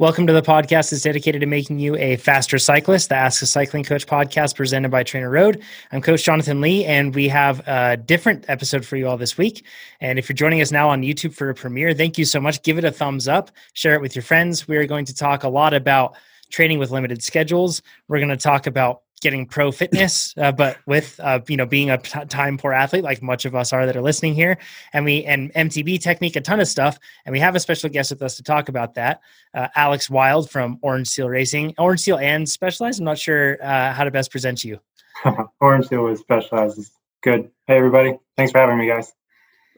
Welcome to the podcast that's dedicated to making you a faster cyclist, the Ask a Cycling Coach podcast presented by TrainerRoad. I'm Coach Jonathan Lee, and we have a different episode for you all this week. And if you're joining us now on YouTube for a premiere, thank you so much. Give it a thumbs up, share it with your friends. We are going to talk a lot about training with limited schedules. We're going to talk about getting pro fitness, uh, but with uh, you know being a t- time poor athlete, like much of us are that are listening here, and we and MTB technique, a ton of stuff, and we have a special guest with us to talk about that, uh, Alex Wild from Orange Seal Racing, Orange Seal and Specialized. I'm not sure uh, how to best present you. Orange Seal with Specialized is good. Hey everybody, thanks for having me, guys.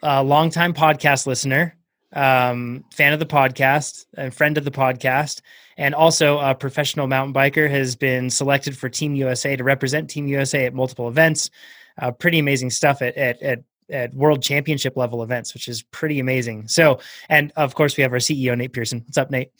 A longtime podcast listener, um, fan of the podcast, and friend of the podcast and also a professional mountain biker has been selected for Team USA to represent Team USA at multiple events. Uh, pretty amazing stuff at, at, at at world championship level events, which is pretty amazing. So, and of course, we have our CEO Nate Pearson. What's up, Nate?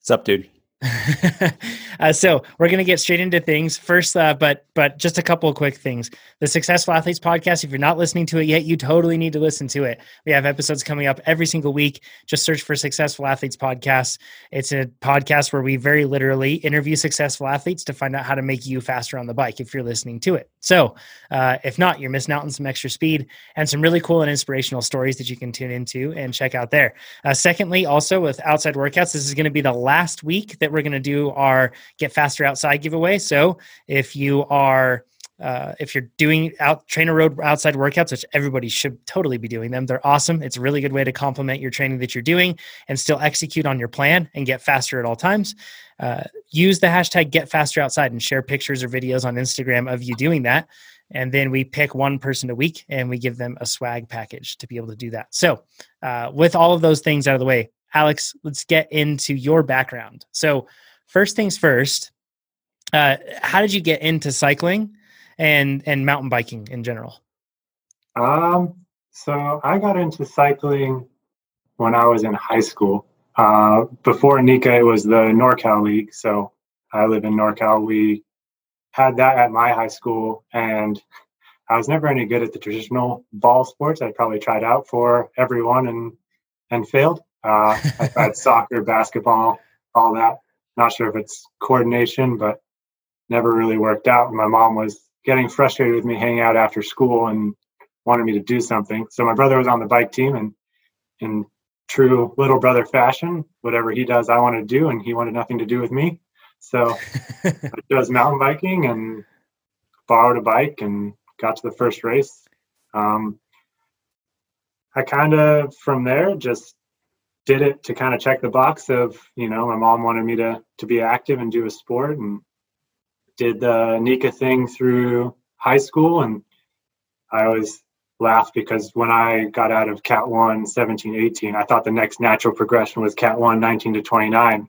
What's up, dude? uh, so we're going to get straight into things first, uh, but but just a couple of quick things. The Successful Athletes podcast. If you're not listening to it yet, you totally need to listen to it. We have episodes coming up every single week. Just search for Successful Athletes podcast. It's a podcast where we very literally interview successful athletes to find out how to make you faster on the bike. If you're listening to it, so uh, if not, you're missing out on some extra speed and some really cool and inspirational stories that you can tune into and check out there. Uh, secondly, also with outside workouts, this is going to be the last week that we're going to do our Get Faster Outside giveaway. So if you are uh, if you're doing out TrainerRoad outside workouts, which everybody should totally be doing them, they're awesome. It's a really good way to complement your training that you're doing and still execute on your plan and get faster at all times. Uh, use the hashtag Get Faster Outside and share pictures or videos on Instagram of you doing that. And then we pick one person a week and we give them a swag package to be able to do that. So, uh, with all of those things out of the way, Alex, let's get into your background. So, first things first, uh, how did you get into cycling and and mountain biking in general? Um, so I got into cycling when I was in high school. Uh, before NICA, it was the NorCal League. So I live in NorCal. We had that at my high school, and I was never any good at the traditional ball sports. I probably tried out for everyone and and failed. Uh, I tried soccer, basketball, all that. Not sure if it's coordination, but never really worked out. My mom was getting frustrated with me hanging out after school and wanted me to do something. So my brother was on the bike team and in true little brother fashion, whatever he does, I want to do, and he wanted nothing to do with me. So I chose mountain biking and borrowed a bike and got to the first race. Um, I kind of from there just did it to kind of check the box of you know my mom wanted me to to be active and do a sport and did the NICA thing through high school. And I always laugh because when I got out of Cat 1 17 18 I thought the next natural progression was Cat 1 19 to 29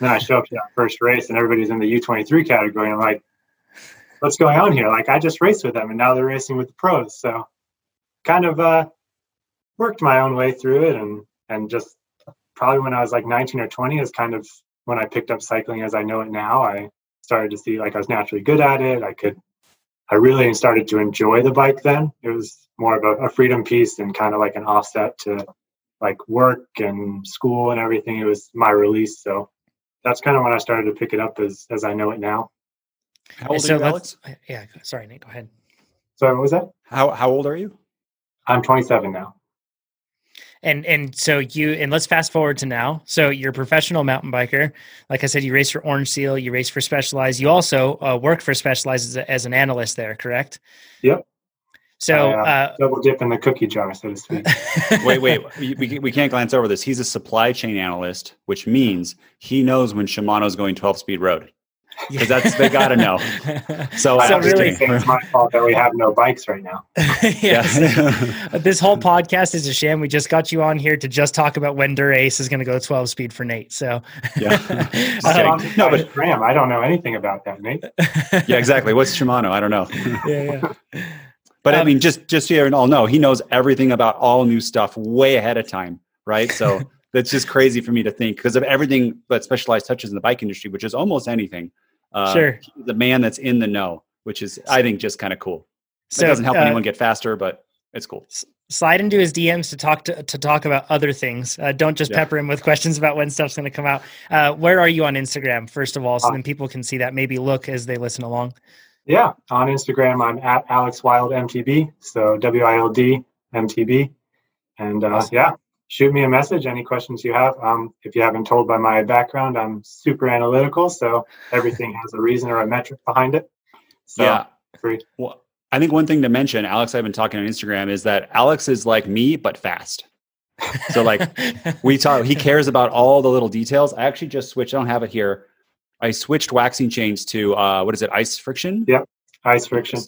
then I show up to that first race and everybody's in the U23 category. And I'm like what's going on here? Like I just raced with them and now they're racing with the pros. So kind of uh worked my own way through it and and just probably when I was like 19 or 20 is kind of when I picked up cycling as I know it now. I started to see like I was naturally good at it. I could, I really started to enjoy the bike then. It was more of a, a freedom piece and kind of like an offset to like work and school and everything. It was my release. So that's kind of when I started to pick it up as, as I know it now. How old so are you, Alex? Yeah, sorry, Nate, go ahead. Sorry, what was that? How, how old are you? I'm 27 now and and so you and let's fast forward to now. So you're a professional mountain biker. Like i said you race for orange seal you race for specialized. You also uh, work for specialized as, a, as, an analyst there correct? Yep. So I, uh, uh, double dip in the cookie jar so to speak. Wait wait. We, we can't glance over this. He's a supply chain analyst which means he knows when shimano's going 12 speed road because that's they got to know. So, so really, it's my fault that we have no bikes right now. yes. this whole podcast is a sham. We just got you on here to just talk about when Dura-Ace is going to go 12 speed for Nate. So, yeah. okay. no, but Ram, I don't know anything about that, Nate. yeah, exactly. What's Shimano? I don't know. yeah, yeah. But um, I mean, just just here and all know, he knows everything about all new stuff way ahead of time, right? So that's just crazy for me to think because of everything that specialized touches in the bike industry, which is almost anything. Uh, sure. The man that's in the know, which is I think just kind of cool. So, it doesn't help uh, anyone get faster, but it's cool. slide into his DMs to talk to, to talk about other things. Uh, don't just Yeah. pepper him with questions about when stuff's going to come out. Uh, where are you on Instagram, first of all, so Uh, then people can see that, maybe look as they listen along? Yeah, on Instagram, I'm at Alex Wild MTB. So W I L D MTB. And uh, Awesome. yeah, shoot me a message. Any questions you have? Um, if you haven't told by my background, I'm super analytical. So everything has a reason or a metric behind it. So yeah. free. Well, I think one thing to mention, Alex, I've been talking on Instagram, is that Alex is like me, but fast. So, like, We talk. He cares about all the little details. I actually just switched. I don't have it here. I switched waxing chains to uh, what is it? Ice friction. Yeah. ice friction.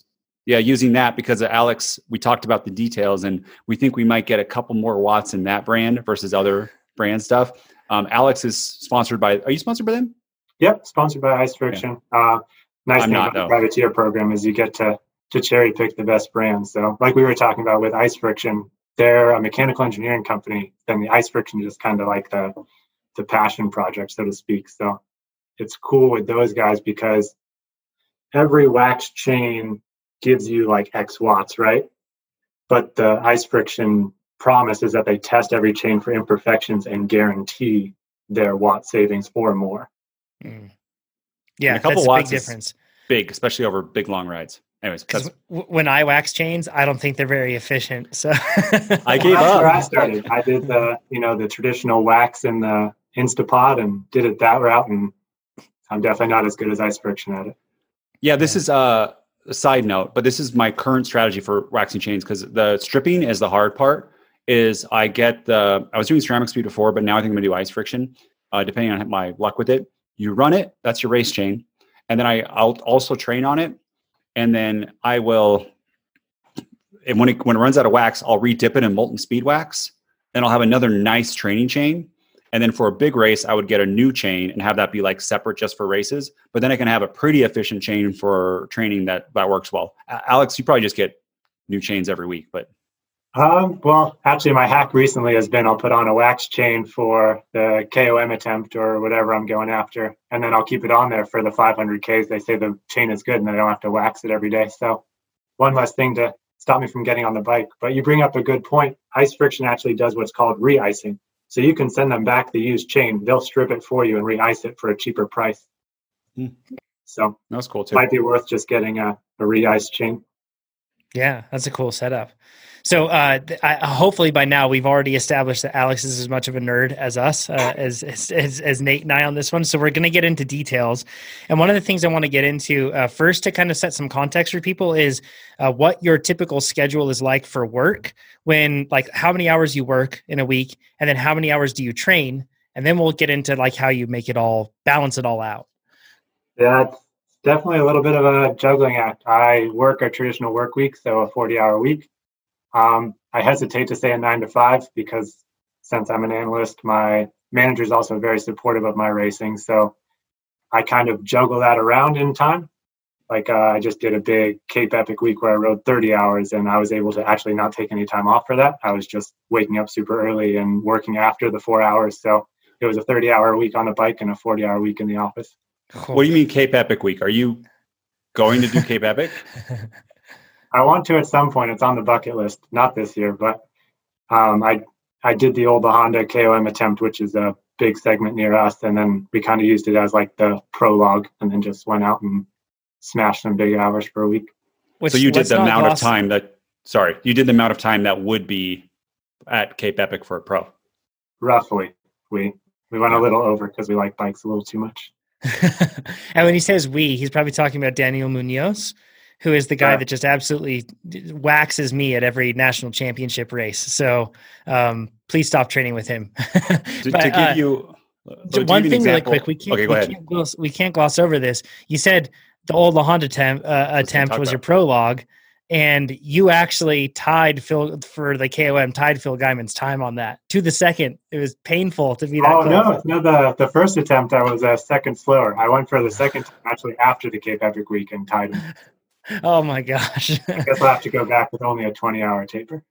Yeah, using that because Alex, we talked about the details, and we think we might get a couple more watts in that brand versus other brand stuff. Um, Alex is sponsored by. Are you sponsored by them? Yep, sponsored by Ice Friction. Uh, nice I'm thing not, about the privateer program is you get to to cherry pick the best brands. So, like we were talking about with Ice Friction, they're a mechanical engineering company. Then the Ice Friction is just kind of like the the passion project, so to speak. So, it's cool with those guys because every wax chain gives you like X watts, right? But the Ice Friction promise is that they test every chain for imperfections and guarantee their watt savings or more. Mm. Yeah, a couple that's a big watts difference. Big, especially over big long rides. Anyways, Because that's, when I wax chains, I don't think they're very efficient. So I gave Well, that's up. where I started. I did the, you know, the traditional wax in the Instant Pot and did it that route, and I'm definitely not as good as Ice Friction at it. Yeah, this Yeah. is uh, a side note, but this is my current strategy for waxing chains because the stripping is the hard part. Is I get the I was doing ceramic speed before, but now I think I'm gonna do ice friction, uh, depending on my luck with it. You run it, that's your race chain, and then I I'll also train on it, and then I will. And when it when it runs out of wax, I'll re-dip it in molten speed wax, and I'll have another nice training chain. And then for a big race, I would get a new chain and have that be like separate just for races. But then I can have a pretty efficient chain for training that that works well. Alex, you probably just get new chains every week, but Um, well, actually, my hack recently has been I'll put on a wax chain for the KOM attempt or whatever I'm going after, and then I'll keep it on there for the 500Ks. They say the chain is good and I don't have to wax it every day. So, one less thing to stop me from getting on the bike. But you bring up a good point. Ice Friction actually does what's called re icing. So, you can send them back the used chain, they'll strip it for you and re ice it for a cheaper price. Hmm. So, that's cool too. might be worth just getting a, a re ice chain. Yeah, that's a cool setup. So, uh, I, hopefully by now we've already established that Alex is as much of a nerd as us, uh, as, as as Nate and I on this one. So we're going to get into details. And one of the things I want to get into uh, first to kind of set some context for people is uh, what your typical schedule is like for work. When like how many hours you work in a week, and then how many hours do you train, and then we'll get into like how you make it all balance it all out. It's definitely a little bit of a juggling act. I work a traditional work week, so a 40 hour week. Um, I hesitate to say a nine to five because since I'm an analyst, my manager is also very supportive of my racing. So I kind of juggle that around in time. Like uh, I just did a big Cape Epic week where I rode 30 hours and I was able to actually not take any time off for that. I was just waking up super early and working after the four hours. So it was a 30 hour week on the bike and a 40 hour week in the office. What do you mean Cape Epic week? Are you going to do Cape Epic? I want to at some point. It's on the bucket list. Not this year, but um, I I did the old Honda KOM attempt, which is a big segment near us, and then we kind of used it as like the prologue, and then just went out and smashed some big hours for a week. Which, so you did the not amount of time that sorry, you did the amount of time that would be at Cape Epic for a pro. Roughly, we we went a little over because we like bikes a little too much. and when he says we, he's probably talking about Daniel Munoz, who is the guy Yeah. that just absolutely waxes me at every national championship race. So um, please stop training with him. To, But, to give uh, you uh, to give one thing really quick, we can't, okay, go we, ahead. can't gloss, we can't gloss over this. You said the old La Honda attempt, uh, attempt was about your prologue, and you actually tied Phil for the KOM, tied Phil Gaimon's time on that to the second. It was painful to be that Oh close. no, no! The the first attempt I was a second slower. I went for the second time actually after the Cape Epic week and tied him. Oh my gosh! I guess I'll have to go back with only a 20 hour taper.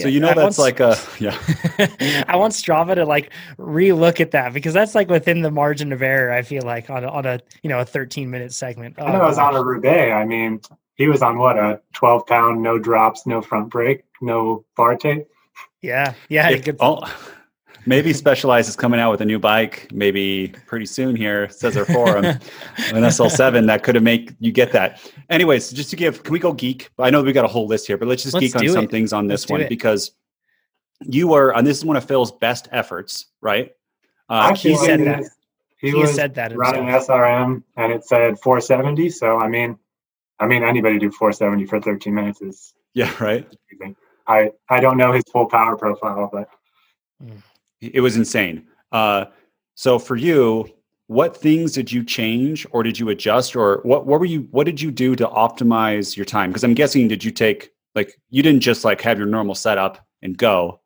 So you know I that's once- like a yeah. I want Strava to like relook at that because that's like within the margin of error. I feel like on a, on a you know a 13 minute segment. I know oh, I was Oh, on a Roubaix. I mean, he was on what a 12 pound, no drops, no front brake, no bar tape. Yeah, yeah. If- good- oh, maybe Specialized is coming out with a new bike, maybe pretty soon here, says their forum. an SL7 that could have make you get that. Anyways, just to give, can we go geek? I know we got a whole list here, but let's just Let's geek on do some things on Let's this one because you were, and this is one of Phil's best efforts, right? Uh, Actually, he said he that. He, he was said that running. SRM and it said 470. So I mean, I mean anybody do 470 for 13 minutes is yeah, right. amazing. I I don't know his full power profile, but It was insane. Uh, so for you, what things did you change or did you adjust or what, what were you, what did you do to optimize your time? Cause I'm guessing, did you take, like, you didn't just like have your normal setup and go.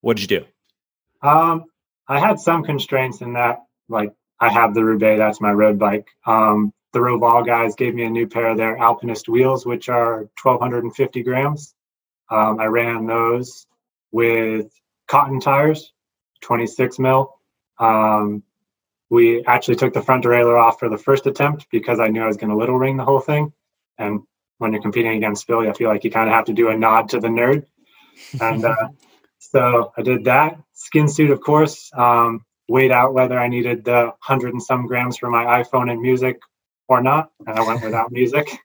What did you do? Um, I had some constraints in that, like I have the Roubaix, that's my road bike. Um, the Roval guys gave me a new pair of their Alpinist wheels, which are 1,250 grams. Um, I ran those with cotton tires, 26 mil. Um, we actually took the front derailleur off for the first attempt because I knew I was going to little ring the whole thing. And when you're competing against Billy, I feel like you kind of have to do a nod to the nerd. And uh, so I did that. Skin suit, of course. Um, weighed out whether I needed the hundred and some grams for my iPhone and music or not, and I went without music.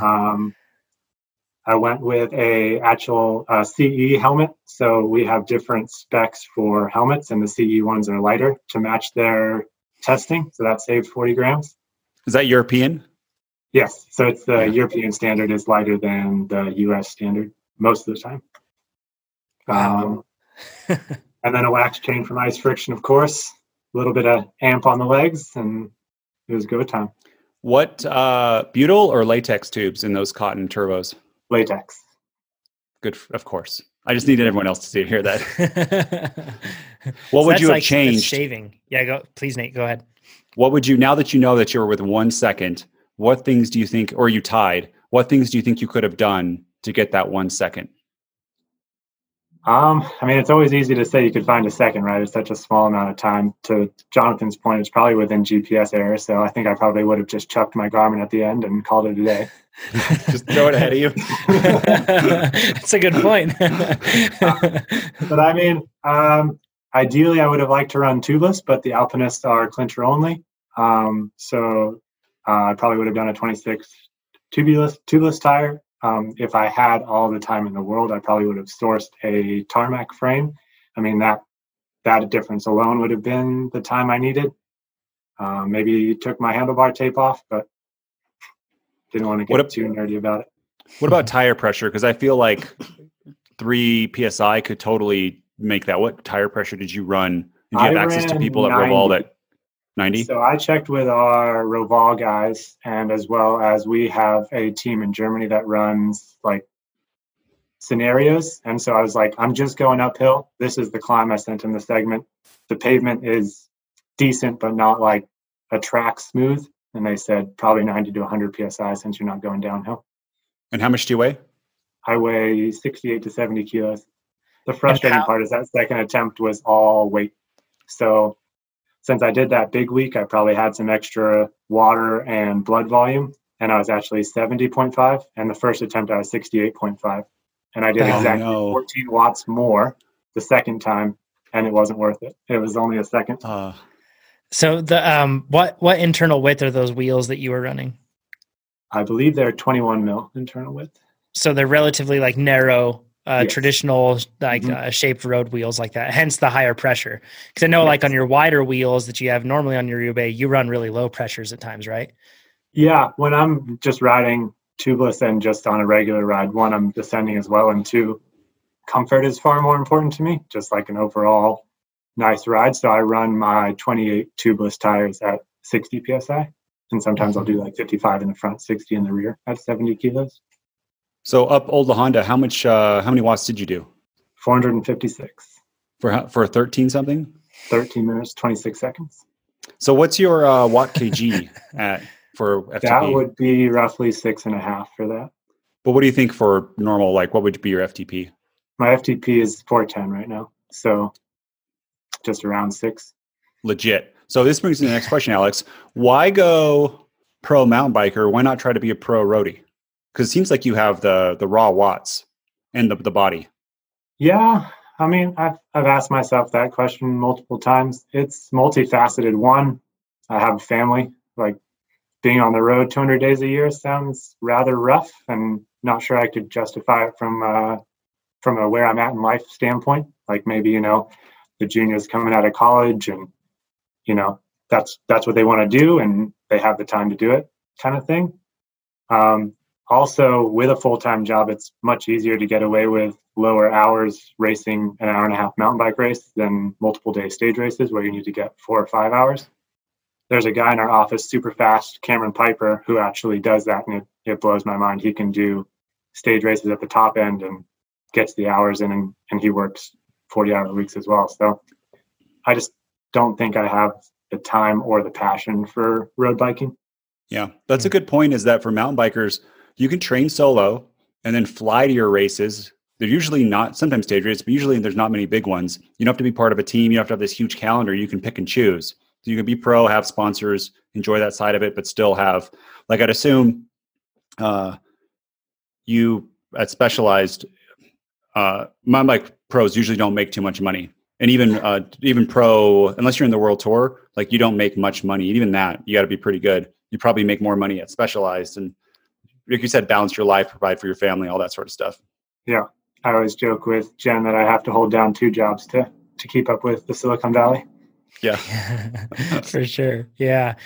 Um, I went with a actual uh, CE helmet. So we have different specs for helmets, and the CE ones are lighter to match their testing. So that saved 40 grams. Is that European? Yes. So it's the Yeah. European standard is lighter than the US standard most of the time. Wow. Um, and then a wax chain from ice friction, of course. A little bit of amp on the legs, and it was go time. What, uh, butyl or latex tubes in those cotton turbos? Latex. Good, of course. I just needed everyone else to see, hear that. what What would you have changed? Shaving. Yeah, go please, Nate. Go ahead. What would you, now that you know that you're with one second, what things do you think, or you tied, what things do you think you could have done to get that one second? Um, I mean, it's always easy to say you could find a second, right? It's such a small amount of time. To Jonathan's point, it's probably within GPS error. So I think I probably would have just chucked my Garmin at the end and called it a day. just throw it ahead of you. That's a good point. But I mean, um, ideally, I would have liked to run tubeless, but the Alpinists are clincher only. Um, so uh, I probably would have done a 26 tubeless tubeless tire. Um, if I had all the time in the world, I probably would have sourced a Tarmac frame. I mean that that difference alone would have been the time I needed. Um, maybe took my handlebar tape off, but didn't want to get What too nerdy about it. What about tire pressure? Because I feel like three psi could totally make that. What tire pressure did you run? Did you have I access to people at 90. Roval that ninety? So I checked with our Roval guys, and as well as we have a team in Germany that runs like scenarios. And so I was like, I'm just going uphill. This is the climb. I sent in the segment. The pavement is decent, but not like a track smooth. And they said probably 90 to 100 psi since you're not going downhill. And how much do you weigh? I weigh 68 to 70 kilos. The frustrating how- part is that second attempt was all weight. So since I did that big week, I probably had some extra water and blood volume, and I was actually 70.5. And the first attempt, I was 68.5. And I did Oh, exactly no. 14 watts more the second time, and it wasn't worth it. It was only a second. Uh, so the um what what internal width are those wheels that you were running? I believe they're 21 mil internal width. So they're relatively like narrow, uh, Yes. traditional like Mhm. uh, shaped road wheels like that. Hence the higher pressure. Because I know like on your wider wheels that you have normally on your Roubaix, you run really low pressures at times, right? Yeah, when I'm just riding tubeless and just on a regular ride, one, I'm descending as well, and two, comfort is far more important to me, just like an overall nice ride. So I run my 28 tubeless tires at 60 psi, and sometimes I'll do like 55 in the front, 60 in the rear at 70 kilos, so up Old La Honda, how much? Uh, how many watts did you do 456, for for thirteen something? 13 minutes, 26 seconds. So what's your uh, watt kg at for FTP? That would be roughly six and a half for that. but what do you think for normal? Like, what would be your FTP? My FTP is 410 right now, so just around six. Legit. So this brings me to the next question, Alex. Why go pro mountain biker? Why not try to be a pro roadie? Because it seems like you have the the raw watts and the the body. Yeah, I mean, I've I've asked myself that question multiple times. It's multifaceted. One, I have a family. Like being on the road 200 days a year sounds rather rough, and not sure I could justify it from uh, from a where I'm at in life standpoint. Like maybe you know, the juniors coming out of college, and you know that's that's what they want to do, and they have the time to do it, kind of thing. Um, also, with a full time job, it's much easier to get away with lower hours racing an hour and a half mountain bike race than multiple day stage races where you need to get four or five hours. There's a guy in our office, super fast, Cameron Piper, who actually does that, and it, it blows my mind. He can do stage races at the top end and gets the hours in, and, and he works 40 hour weeks as well. So I just don't think I have the time or the passion for road biking. Yeah, that's a hmm. good point. Is that for mountain bikers, you can train solo and then fly to your races. They're usually not sometimes stage races, but usually there's not many big ones. You don't have to be part of a team. You don't have to have this huge calendar. You can pick and choose. So you can be pro, have sponsors, enjoy that side of it, but still have like I'd assume uh, you at specialized uh, mountain bike pros usually don't make too much money and even uh, even pro unless you're in the world tour like you don't make much money even that you got to be pretty good you probably make more money at specialized and like you said balance your life provide for your family all that sort of stuff. Yeah. I always joke with jen that i have to hold down two jobs to to keep up with the silicon valley. Yeah. For sure. Yeah.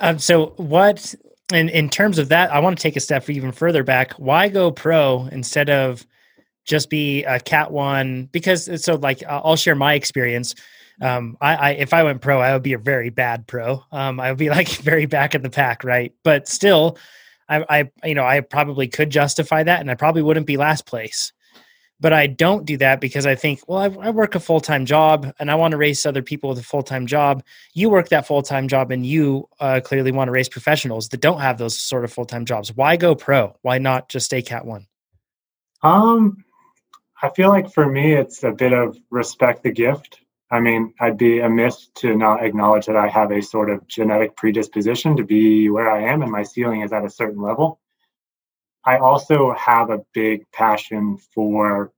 Um, so what in in terms of that i want to take a step even further back. Why go pro instead of just be a cat one? Because so like I'll share my experience. Um, I, I, if I went pro, I would be a very bad pro. Um, I would be like very back in the pack, right? But still, I, I you know I probably could justify that, and I probably wouldn't be last place. But I don't do that because I think, well, I, I work a full time job, and I want to race other people with a full time job. You work that full time job, and you uh, clearly want to race professionals that don't have those sort of full time jobs. Why go pro? Why not just stay cat one? Um, I feel like for me, it's a bit of respect the gift. I mean, I'd be amiss to not acknowledge that I have a sort of genetic predisposition to be where I am and my ceiling is at a certain level. I also have a big passion for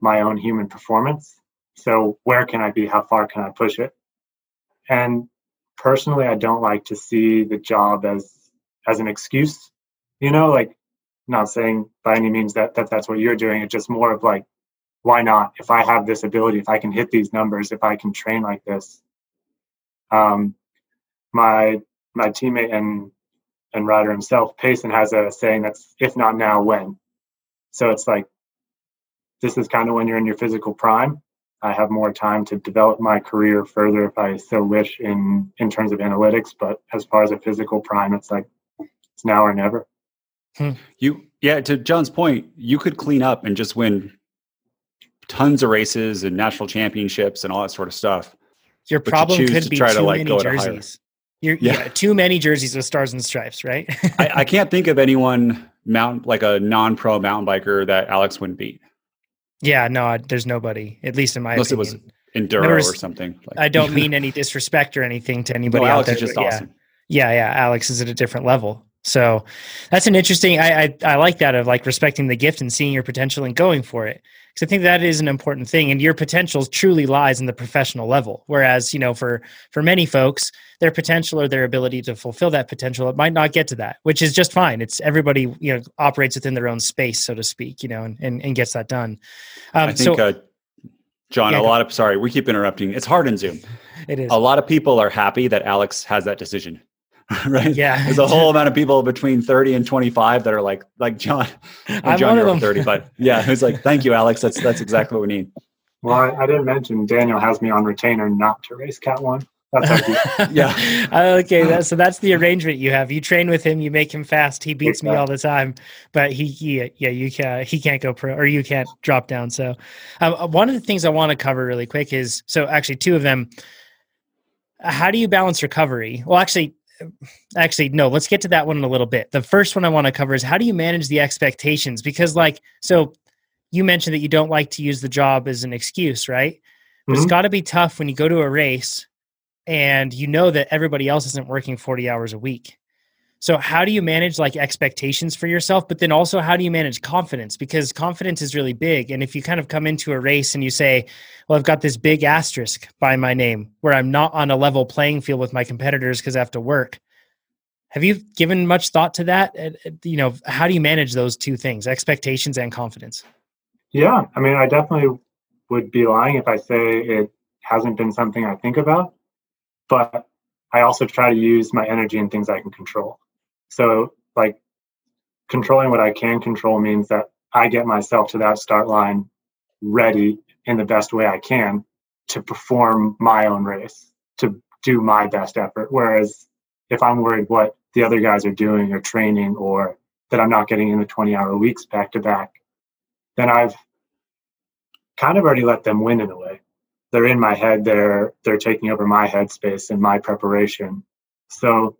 my own human performance. So, where can I be? How far can I push it? And personally, I don't like to see the job as as an excuse. You know, like not saying by any means that, that that's what you're doing. It's just more of like why not? If I have this ability, if I can hit these numbers, if I can train like this, um, my my teammate and and rider himself, Payson, has a saying that's if not now, when. So it's like this is kind of when you're in your physical prime. I have more time to develop my career further if I so wish in in terms of analytics. But as far as a physical prime, it's like it's now or never. Hmm. You yeah, to John's point, you could clean up and just win tons of races and national championships and all that sort of stuff. Your problem you could be too like many jerseys. Yeah. yeah. too many jerseys with stars and stripes, right? I, I, can't think of anyone mount like a non-pro mountain biker that Alex wouldn't beat. Yeah, no, there's nobody. At least in my Unless opinion. it was enduro or something. Like, I don't mean any disrespect or anything to anybody no, Alex out there. Is just yeah. awesome. Yeah, yeah. Alex is at a different level. So that's an interesting. I, I I like that of like respecting the gift and seeing your potential and going for it because I think that is an important thing. And your potential truly lies in the professional level. Whereas, you know, for for many folks, their potential or their ability to fulfill that potential, it might not get to that, which is just fine. It's everybody, you know, operates within their own space, so to speak, you know, and and, and gets that done. Um, I think, so, uh, John, yeah, a lot of sorry, we keep interrupting. It's hard in Zoom. It is. A lot of people are happy that Alex has that decision. right? Yeah. There's a whole amount of people between 30 and 25 that are like, like John. I'm John, one of them. 30, but yeah, who's like, thank you, Alex. That's that's exactly what we need. Well, I, I didn't mention Daniel has me on retainer not to race Cat One. That's yeah. okay, that, so that's the arrangement you have. You train with him, you make him fast. He beats me all the time, but he, he yeah, you can he can't go pro or you can't drop down. So, um, one of the things I want to cover really quick is so actually two of them. How do you balance recovery? Well, actually, actually no let's get to that one in a little bit. The first one i want to cover is how do you manage the expectations? Because like so you mentioned that you don't like to use the job as an excuse right? Mm-hmm. it's got to be tough when you go to a race and you know that everybody else isn't working 40 hours a week So how do you manage like expectations for yourself, but then also how do you manage confidence? Because confidence is really big. And if you kind of come into a race and you say, well, I've got this big asterisk by my name where I'm not on a level playing field with my competitors because I have to work. Have you given much thought to that? Uh, you know, how do you manage those two things, expectations and confidence? Yeah, I mean, I definitely would be lying if I say it hasn't been something I think about, but I also try to use my energy in things I can control. So, like, controlling what I can control means that I get myself to that start line ready in the best way I can to perform my own race, to do my best effort. Whereas if I'm worried what the other guys are doing or training or that I'm not getting in the 20 hour weeks back to back, then I've kind of already let them win in a way. They're in my head, they're they're taking over my headspace and my preparation. So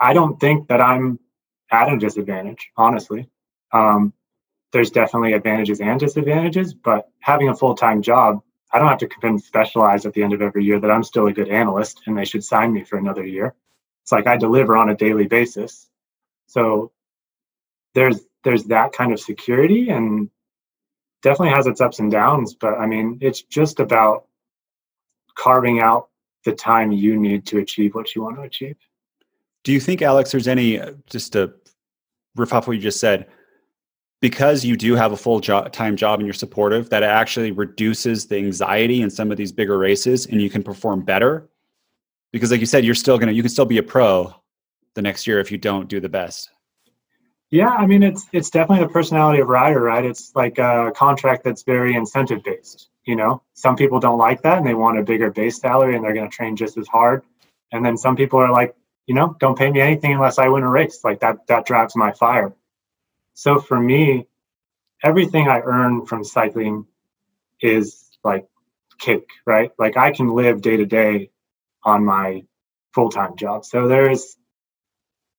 I don't think that I'm at a disadvantage, honestly. Um, there's definitely advantages and disadvantages, but having a full time job, I don't have to convince specialize at the end of every year that I'm still a good analyst and they should sign me for another year. It's like I deliver on a daily basis. So there's there's that kind of security and definitely has its ups and downs, but I mean it's just about carving out the time you need to achieve what you want to achieve. Do you think, Alex, there's any, uh, just to riff off what you just said, because you do have a full jo- time job and you're supportive, that it actually reduces the anxiety in some of these bigger races and you can perform better? Because, like you said, you're still going to, you can still be a pro the next year if you don't do the best. Yeah, I mean it's it's definitely the personality of rider, right? It's like a contract that's very incentive based. You know, some people don't like that and they want a bigger base salary and they're going to train just as hard. And then some people are like, you know, don't pay me anything unless I win a race. Like that, that drives my fire. So for me, everything I earn from cycling is like cake, right? Like I can live day to day on my full time job. So there's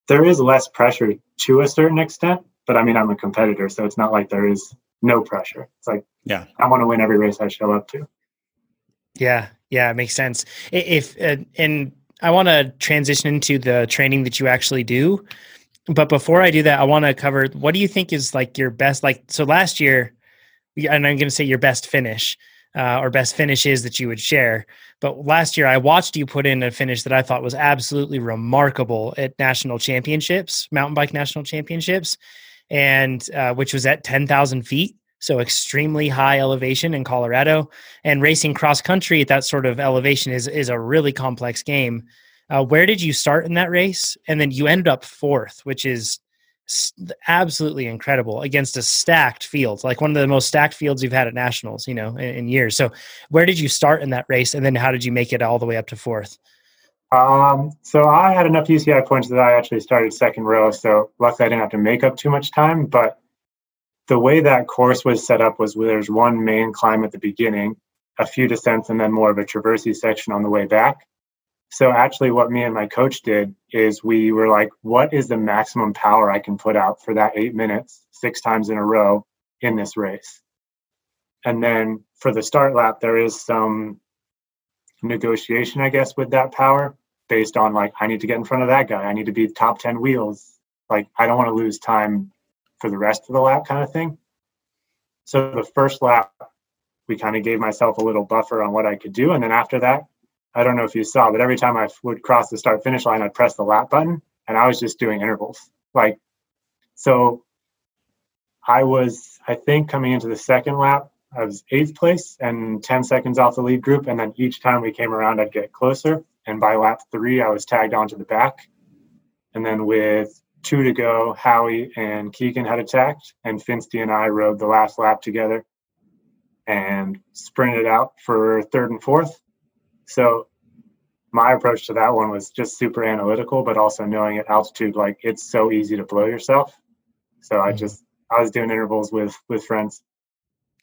there is less pressure to a certain extent, but I mean I'm a competitor, so it's not like there is no pressure. It's like yeah, I want to win every race I show up to. Yeah, yeah, it makes sense. If uh, and I want to transition into the training that you actually do. But before I do that, I want to cover what do you think is like your best, like, so last year, and I'm going to say your best finish uh, or best finishes that you would share. But last year, I watched you put in a finish that I thought was absolutely remarkable at national championships, mountain bike national championships, and uh, which was at 10,000 feet so extremely high elevation in Colorado. And racing cross country at that sort of elevation is is a really complex game. Uh, where did you start in that race? And then you ended up fourth, which is absolutely incredible against a stacked field, like one of the most stacked fields you've had at nationals, you know, in, in, years. So, where did you start in that race, and then how did you make it all the way up to fourth? Um, so I had enough UCI points that I actually started second row. So luckily, I didn't have to make up too much time. But the way that course was set up was where there's one main climb at the beginning, a few descents, and then more of a traversy section on the way back. So actually, what me and my coach did is we were like, what is the maximum power I can put out for that eight minutes, six times in a row in this race? And then for the start lap, there is some negotiation, I guess, with that power based on like, I need to get in front of that guy. I need to be top 10 wheels. Like, I don't want to lose time for the rest of the lap kind of thing. So the first lap, we kind of gave myself a little buffer on what I could do. And then after that, I don't know if you saw, but every time I would cross the start finish line, I'd press the lap button and I was just doing intervals. Like, so I was, I think, coming into the second lap, I was eighth place and 10 seconds off the lead group. And then each time we came around, I'd get closer. And by lap three, I was tagged onto the back. And then with two to go, Howie and Keegan had attacked, and Finsty and I rode the last lap together and sprinted out for third and fourth. So my approach to that one was just super analytical, but also knowing at altitude, like it's so easy to blow yourself. So I mm-hmm. just I was doing intervals with with friends.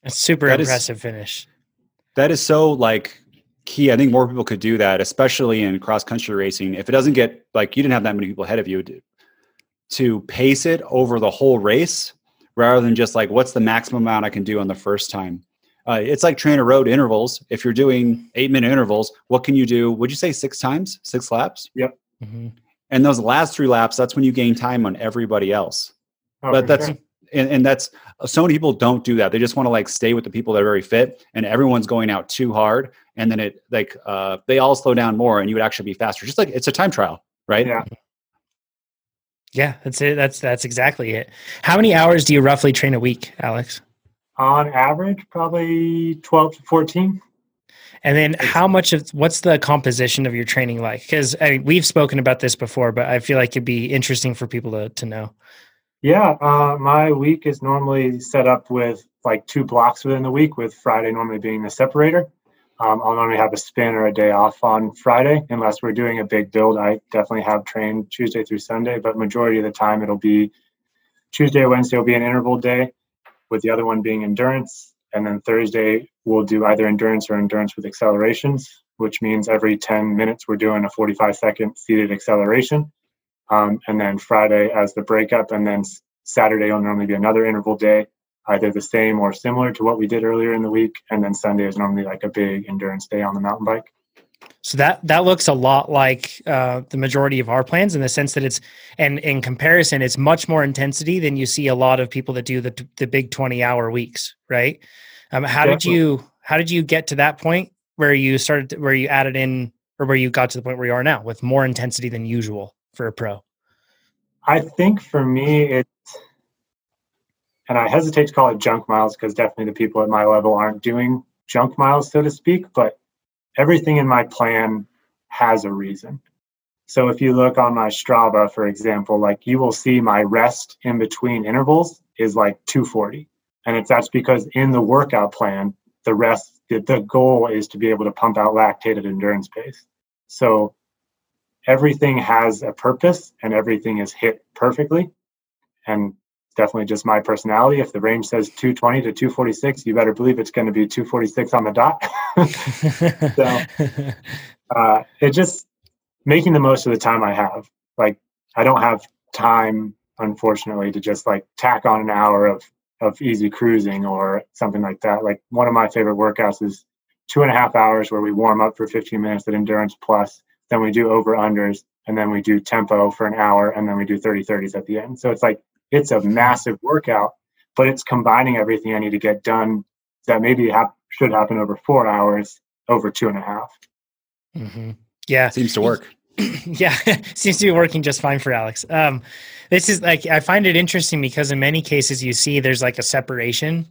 A super that impressive is, finish. That is so like key. I think more people could do that, especially in cross country racing. If it doesn't get like you didn't have that many people ahead of you, to pace it over the whole race rather than just like what's the maximum amount I can do on the first time. Uh, it's like TrainerRoad intervals. If you're doing eight minute intervals, what can you do? Would you say six times, six laps? Yep. Mm-hmm. And those last three laps, that's when you gain time on everybody else. Oh, but that's sure. and, and that's so many people don't do that. They just want to like stay with the people that are very fit, and everyone's going out too hard, and then it like uh, they all slow down more, and you would actually be faster. Just like it's a time trial, right? Yeah. Yeah, that's it. That's that's exactly it. How many hours do you roughly train a week, Alex? on average, probably 12 to 14. And then how much of what's the composition of your training like? Because I mean, we've spoken about this before, but I feel like it'd be interesting for people to to know. Yeah, uh, my week is normally set up with like two blocks within the week, with Friday normally being the separator. Um, I'll normally have a spin or a day off on Friday, unless we're doing a big build. I definitely have trained Tuesday through Sunday, but majority of the time it'll be Tuesday or Wednesday will be an interval day, with the other one being endurance, and then Thursday we'll do either endurance or endurance with accelerations, which means every 10 minutes we're doing a 45 second seated acceleration. Um, and then Friday as the breakup, and then Saturday will normally be another interval day, either the same or similar to what we did earlier in the week. And then Sunday is normally like a big endurance day on the mountain bike. So that that looks a lot like uh, the majority of our plans in the sense that it's and in comparison, it's much more intensity than you see a lot of people that do the the big twenty hour weeks, right? Um, how did you how did you get to that point where you started to- where you added in or where you got to the point where you are now with more intensity than usual for a pro? I think for me, it's, and I hesitate to call it junk miles because definitely the people at my level aren't doing junk miles, so to speak, but everything in my plan has a reason. So if you look on my Strava, for example, like you will see my rest in between intervals is like 240. And it's that's because in the workout plan, the rest, the, the goal is to be able to pump out lactate at endurance pace. So everything has a purpose and everything is hit perfectly. And definitely just my personality. If the range says 220 to 246, you better believe it's going to be 246 on the dot. uh, it just making the most of the time I have. Like I don't have time, unfortunately, to just like tack on an hour of of easy cruising or something like that. Like one of my favorite workouts is two and a half hours where we warm up for 15 minutes at endurance plus, then we do over unders, and then we do tempo for an hour, and then we do 30 30s at the end. So it's like it's a massive workout, but it's combining everything I need to get done that maybe hap- should happen over four hours over two and a half. hmm Yeah, Seems to work. yeah, seems to be working just fine for Alex. Um, this is like I find it interesting because in many cases you see there's like a separation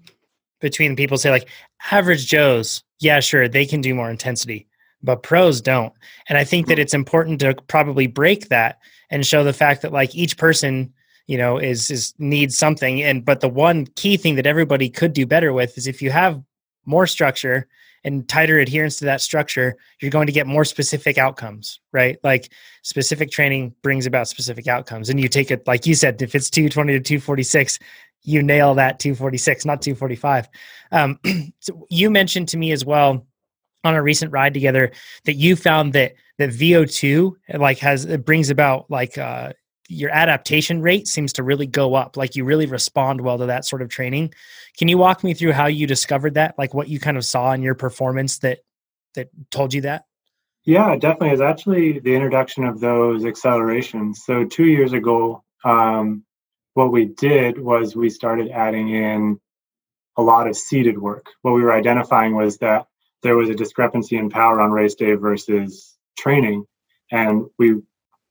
between people say like average Joes, yeah, sure, they can do more intensity, but pros don't. And I think that it's important to probably break that and show the fact that like each person, you know, is is needs something. And but the one key thing that everybody could do better with is if you have more structure and tighter adherence to that structure, you're going to get more specific outcomes, right? Like specific training brings about specific outcomes. And you take it, like you said, if it's 220 to 246, you nail that 246, not 245. Um, so you mentioned to me as well on a recent ride together that you found that that VO2 like has it brings about like uh your adaptation rate seems to really go up like you really respond well to that sort of training can you walk me through how you discovered that like what you kind of saw in your performance that that told you that Yeah, definitely. It's actually the introduction of those accelerations. So two years ago, um, what we did was we started adding in a lot of seated work. What we were identifying was that there was a discrepancy in power on race day versus training, and we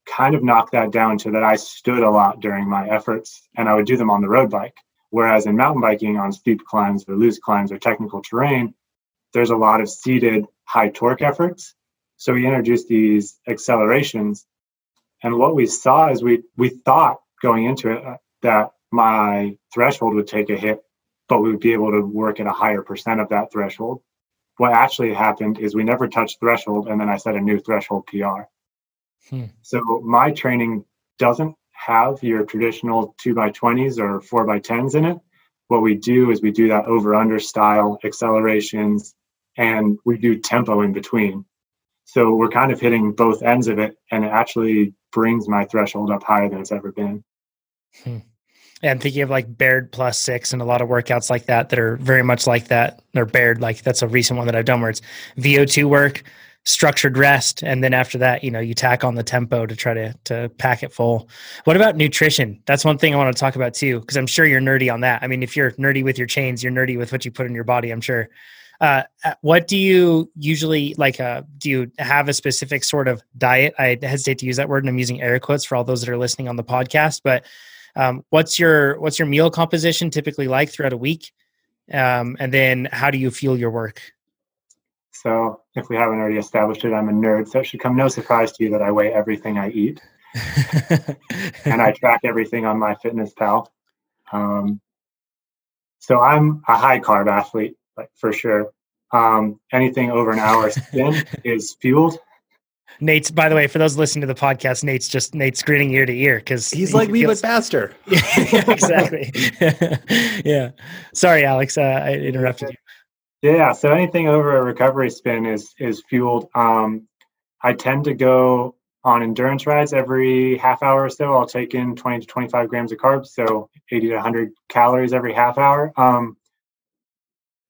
kind of knocked that down to that I stood a lot during my efforts, and I would do them on the road bike. Whereas in mountain biking on steep climbs or loose climbs or technical terrain, there's a lot of seated high torque efforts. So we introduced these accelerations, and what we saw is we we thought going into it uh, that my threshold would take a hit, but we would be able to work at a higher percent of that threshold. What actually happened is we never touched threshold, and then I set a new threshold PR. Hmm. So my training doesn't have your traditional two by twenties or four by tens in it. What we do is we do that over under style accelerations, and we do tempo in between. So we're kind of hitting both ends of it, and it actually brings my threshold up higher than it's ever been. and thinking of like Baird plus six and a lot of workouts like that that are very much like that or Baird like that's a recent one that I've done where it's VO2 work structured rest. And then after that you know you tack on the tempo to try to to pack it full. What about nutrition? That's one thing i want to talk about too because i'm sure you're nerdy on that. I mean if you're nerdy with your chains you're nerdy with what you put in your body i'm sure. Uh, uh what do you usually like uh, do you have a specific sort of diet? I hesitate to use that word and i'm using air quotes for all those that are listening on the podcast but um, what's your what's your meal composition typically like throughout a week? Um, and then how do you fuel your work? So if we haven't already established it, I'm a nerd. So it should come no surprise to you that I weigh everything I eat. and I track everything on MyFitnessPal. Um, so I'm a high carb athlete, like for sure. Um, anything over an hour spin is fueled. Nate's, by the way, for those listening to the podcast, Nate's just Nate's grinning ear to ear because he's he like feels... me but faster. yeah, exactly. yeah. Sorry, Alex. Uh, I interrupted you. Yeah, so anything over a recovery spin is is fueled. Um, I tend to go on endurance rides every half hour or so. I'll take in 20 to 25 grams of carbs, so 80 to 100 calories every half hour. Um,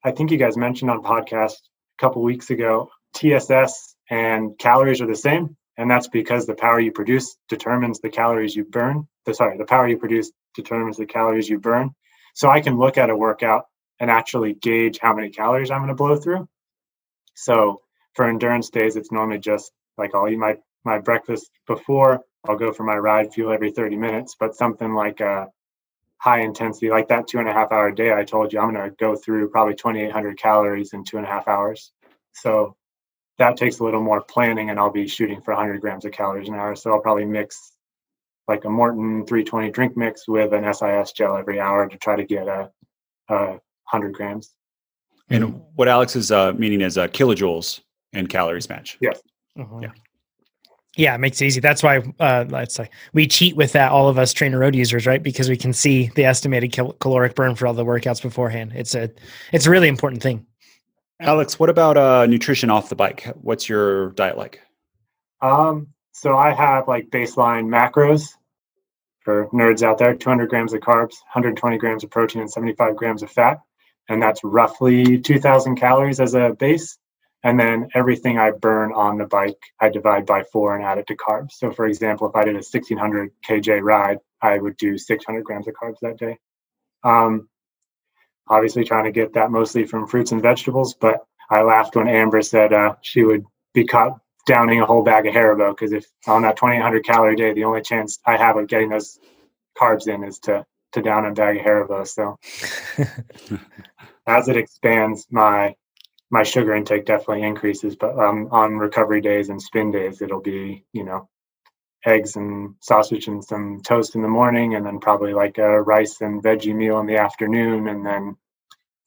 I think you guys mentioned on podcast a couple weeks ago, TSS and calories are the same, and that's because the power you produce determines the calories you burn. The, sorry, the power you produce determines the calories you burn. So I can look at a workout and actually gauge how many calories I'm going to blow through. So for endurance days, it's normally just like I'll eat my, my breakfast before, I'll go for my ride fuel every 30 minutes, but something like a high intensity, like that two and a half hour day I told you, I'm going to go through probably 2,800 calories in two and a half hours. So that takes a little more planning and I'll be shooting for 100 grams of calories an hour. So I'll probably mix like a Maurten 320 drink mix with an SIS gel every hour to try to get a, a 100 grams. And what Alex is uh, meaning is uh, kilojoules and calories match. Yes. Uh-huh. Yeah. Yeah, it makes it easy. That's why uh, it's like we cheat with that. All of us TrainerRoad users, right? Because we can see the estimated cal- caloric burn for all the workouts beforehand. It's a, it's a really important thing. Alex, what about uh, nutrition off the bike? What's your diet like? Um, so I have like baseline macros for nerds out there: 200 grams of carbs, 120 grams of protein, and 75 grams of fat and that's roughly 2000 calories as a base. And then everything i burn on the bike i divide by four and add it to carbs. So for example if i did a 1600 kj ride i would do 600 grams of carbs that day. Um, obviously trying to get that mostly from fruits and vegetables but i laughed when amber said uh, she would be caught downing a whole bag of haribo because if on that 2800 calorie day the only chance i have of getting those carbs in is to to down a bag of haribo so as it expands, my my sugar intake definitely increases. But um, on recovery days and spin days, it'll be you know eggs and sausage and some toast in the morning, and then probably like a rice and veggie meal in the afternoon, and then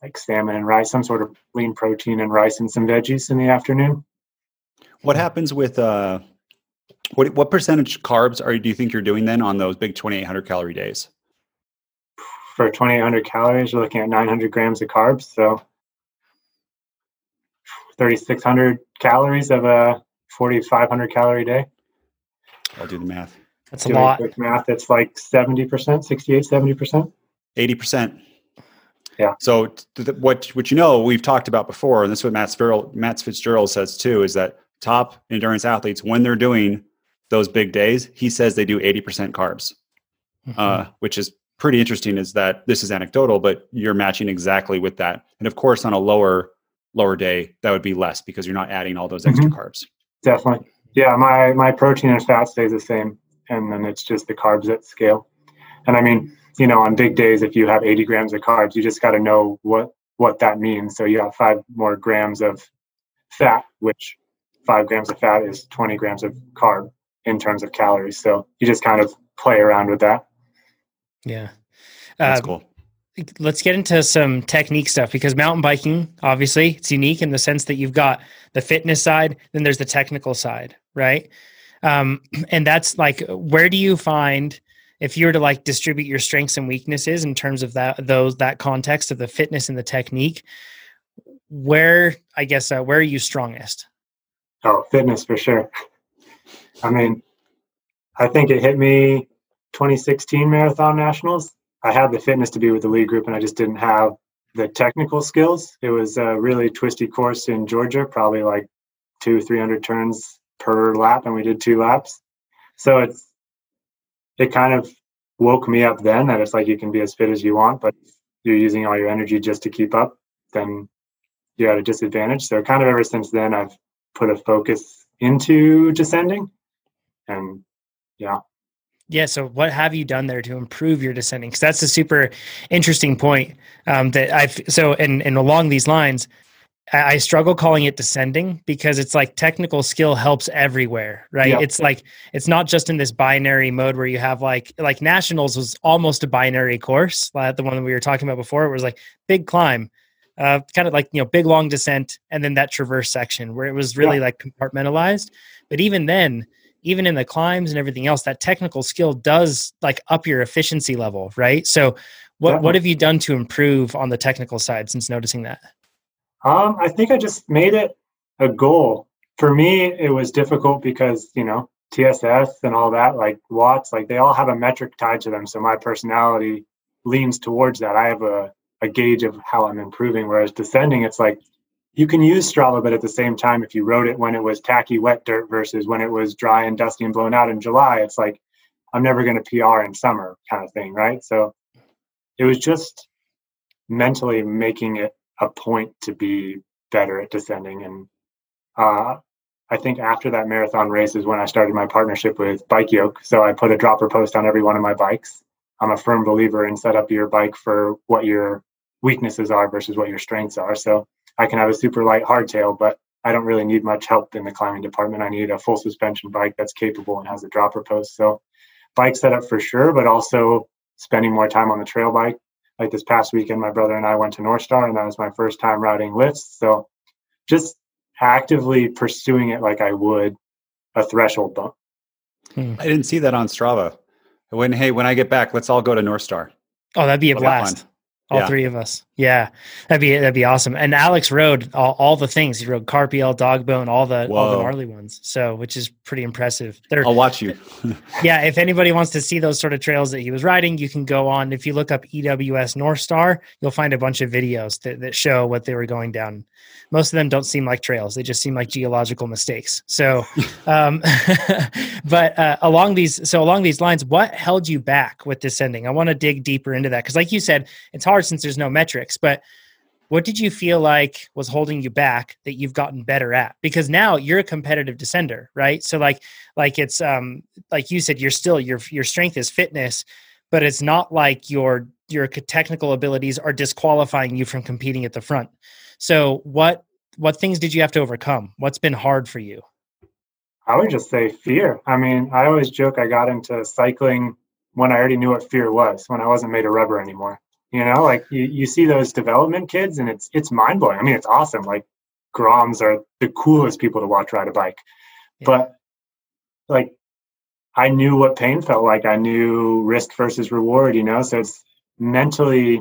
like salmon and rice, some sort of lean protein and rice and some veggies in the afternoon. What happens with uh, what what percentage carbs are do you think you're doing then on those big 2,800 calorie days? For 2800 calories, you're looking at 900 grams of carbs. So 3600 calories of a 4500 calorie day. I'll do the math. That's Doing a lot. Quick math. It's like 70%, 68, 70%. 80%. Yeah. So th- what what you know we've talked about before, and this is what Matt Fitzgerald, Matt Fitzgerald says too, is that top endurance athletes when they're doing those big days, he says they do 80% carbs, mm-hmm. uh, which is pretty interesting is that this is anecdotal, but you're matching exactly with that. And of course, on a lower lower day, that would be less because you're not adding all those extra mm-hmm. carbs. Definitely. Yeah, my my protein and fat stays the same, and then it's just the carbs that scale. And I mean, you know, on big days, if you have 80 grams of carbs, you just got to know what what that means. So you have five more grams of fat, which five grams of fat is 20 grams of carb in terms of calories. So you just kind of play around with that. Yeah. That's uh, cool. Let's get into some technique stuff because mountain biking, obviously, it's unique in the sense that you've got the fitness side, then there's the technical side, right? Um, and that's like, where do you find if you were to like distribute your strengths and weaknesses in terms of that those that context of the fitness and the technique? Where I guess uh, where are you strongest? Oh, fitness for sure. I mean, I think it hit me 2016 Marathon Nationals. I had the fitness to be with the lead group, and I just didn't have the technical skills. It was a really twisty course in Georgia, probably like two, 300 turns per lap and we did two laps. So it's, it kind of woke me up then that it's like you can be as fit as you want, but you're using all your energy just to keep up, then you're at a disadvantage. So kind of ever since then, I've put a focus into descending and yeah. Yeah. So, what have you done there to improve your descending? Because that's a super interesting point. Um, that I've so and and along these lines, I struggle calling it descending because it's like technical skill helps everywhere, right? Yep. It's like it's not just in this binary mode where you have like like nationals was almost a binary course, like the one that we were talking about before. It was like big climb, uh, kind of like you know big long descent, and then that traverse section where it was really like compartmentalized. But even then, even in the climbs and everything else, that technical skill does like up your efficiency level, right? So, what what have you done to improve on the technical side since noticing that? Um, I think I just made it a goal. For me, it was difficult because, you know, TSS and all that, like watts, like they all have a metric tied to them. So my personality leans towards that. I have a, a gauge of how I'm improving. Whereas descending, it's like you can use Strava, but at the same time, if you rode it when it was tacky wet dirt versus when it was dry and dusty and blown out in July, it's like I'm never going to PR in summer kind of thing, right? So it was just mentally making it a point to be better at descending. And uh, I think after that marathon race is when I started my partnership with Bike Yoke. So I put a dropper post on every one of my bikes. I'm a firm believer in set up your bike for what your weaknesses are versus what your strengths are. So I can have a super light hardtail, but I don't really need much help in the climbing department. I need a full suspension bike that's capable and has a dropper post. So bike setup for sure, but also spending more time on the trail bike like this past weekend, my brother and I went to Northstar, and that was my first time riding lifts. So just actively pursuing it like I would a threshold bump. Hmm. I didn't see that on Strava. When hey, when I get back, let's all go to Northstar. Oh, that'd be a blast all yeah. three of us. Yeah, that'd be that'd be awesome. And Alex rode all, all the things. He rode Karpiel, Dogbone, all the Whoa. all the gnarly ones. So, which is pretty impressive. They're, I'll watch you. yeah, if anybody wants to see those sort of trails that he was riding, you can go on. If you look up EWS Northstar, you'll find a bunch of videos that, that show what they were going down. Most of them don't seem like trails; they just seem like geological mistakes. So, um, but uh, along these, so along these lines, what held you back with descending? I want to dig deeper into that because, like you said, it's hard since there's no metrics, but what did you feel like was holding you back that you've gotten better at? Because now you're a competitive descender right? So like like it's um like you said you're still your your strength is fitness but it's not like your your technical abilities are disqualifying you from competing at the front. So what what things did you have to overcome? What's been hard for you? I would just say fear. I mean i always joke i got into cycling when i already knew what fear was when i wasn't made of rubber anymore you know, like you, you see those development kids and it's it's mind blowing. I mean, it's awesome. Like Groms are the coolest people to watch ride a bike. Yeah. But like I knew what pain felt like. I knew risk versus reward, you know. So it's mentally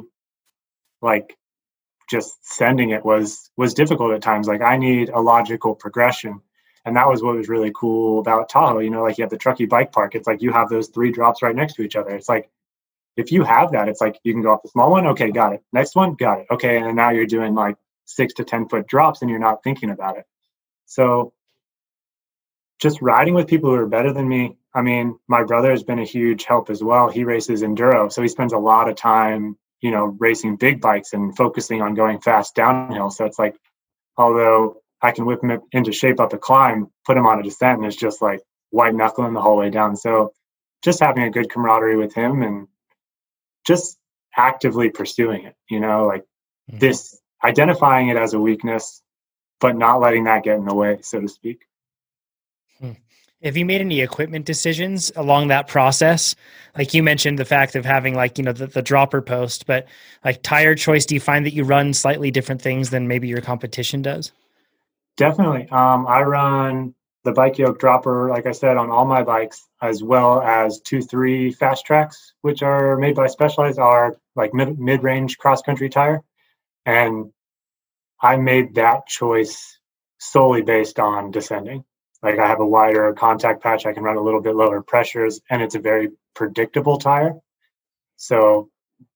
like just sending it was was difficult at times. Like I need a logical progression. And that was what was really cool about Tahoe. You know, like you have the Truckee bike park. It's like you have those three drops right next to each other. It's like if you have that, it's like you can go off the small one. Okay, got it. Next one, got it. Okay, and now you're doing like six to ten foot drops, and you're not thinking about it. So, just riding with people who are better than me. I mean, my brother has been a huge help as well. He races enduro, so he spends a lot of time, you know, racing big bikes and focusing on going fast downhill. So it's like, although I can whip him into shape up a climb, put him on a descent, and it's just like white knuckling the whole way down. So, just having a good camaraderie with him and just actively pursuing it, you know, like mm-hmm. this identifying it as a weakness, but not letting that get in the way, so to speak. Hmm. Have you made any equipment decisions along that process? Like you mentioned the fact of having like, you know, the, the dropper post, but like tire choice, do you find that you run slightly different things than maybe your competition does? Definitely. Um, I run the bike yoke dropper, like I said, on all my bikes, as well as two, three fast tracks, which are made by Specialized, are like mid mid range cross country tire. And I made that choice solely based on descending. Like I have a wider contact patch, I can run a little bit lower pressures, and it's a very predictable tire. So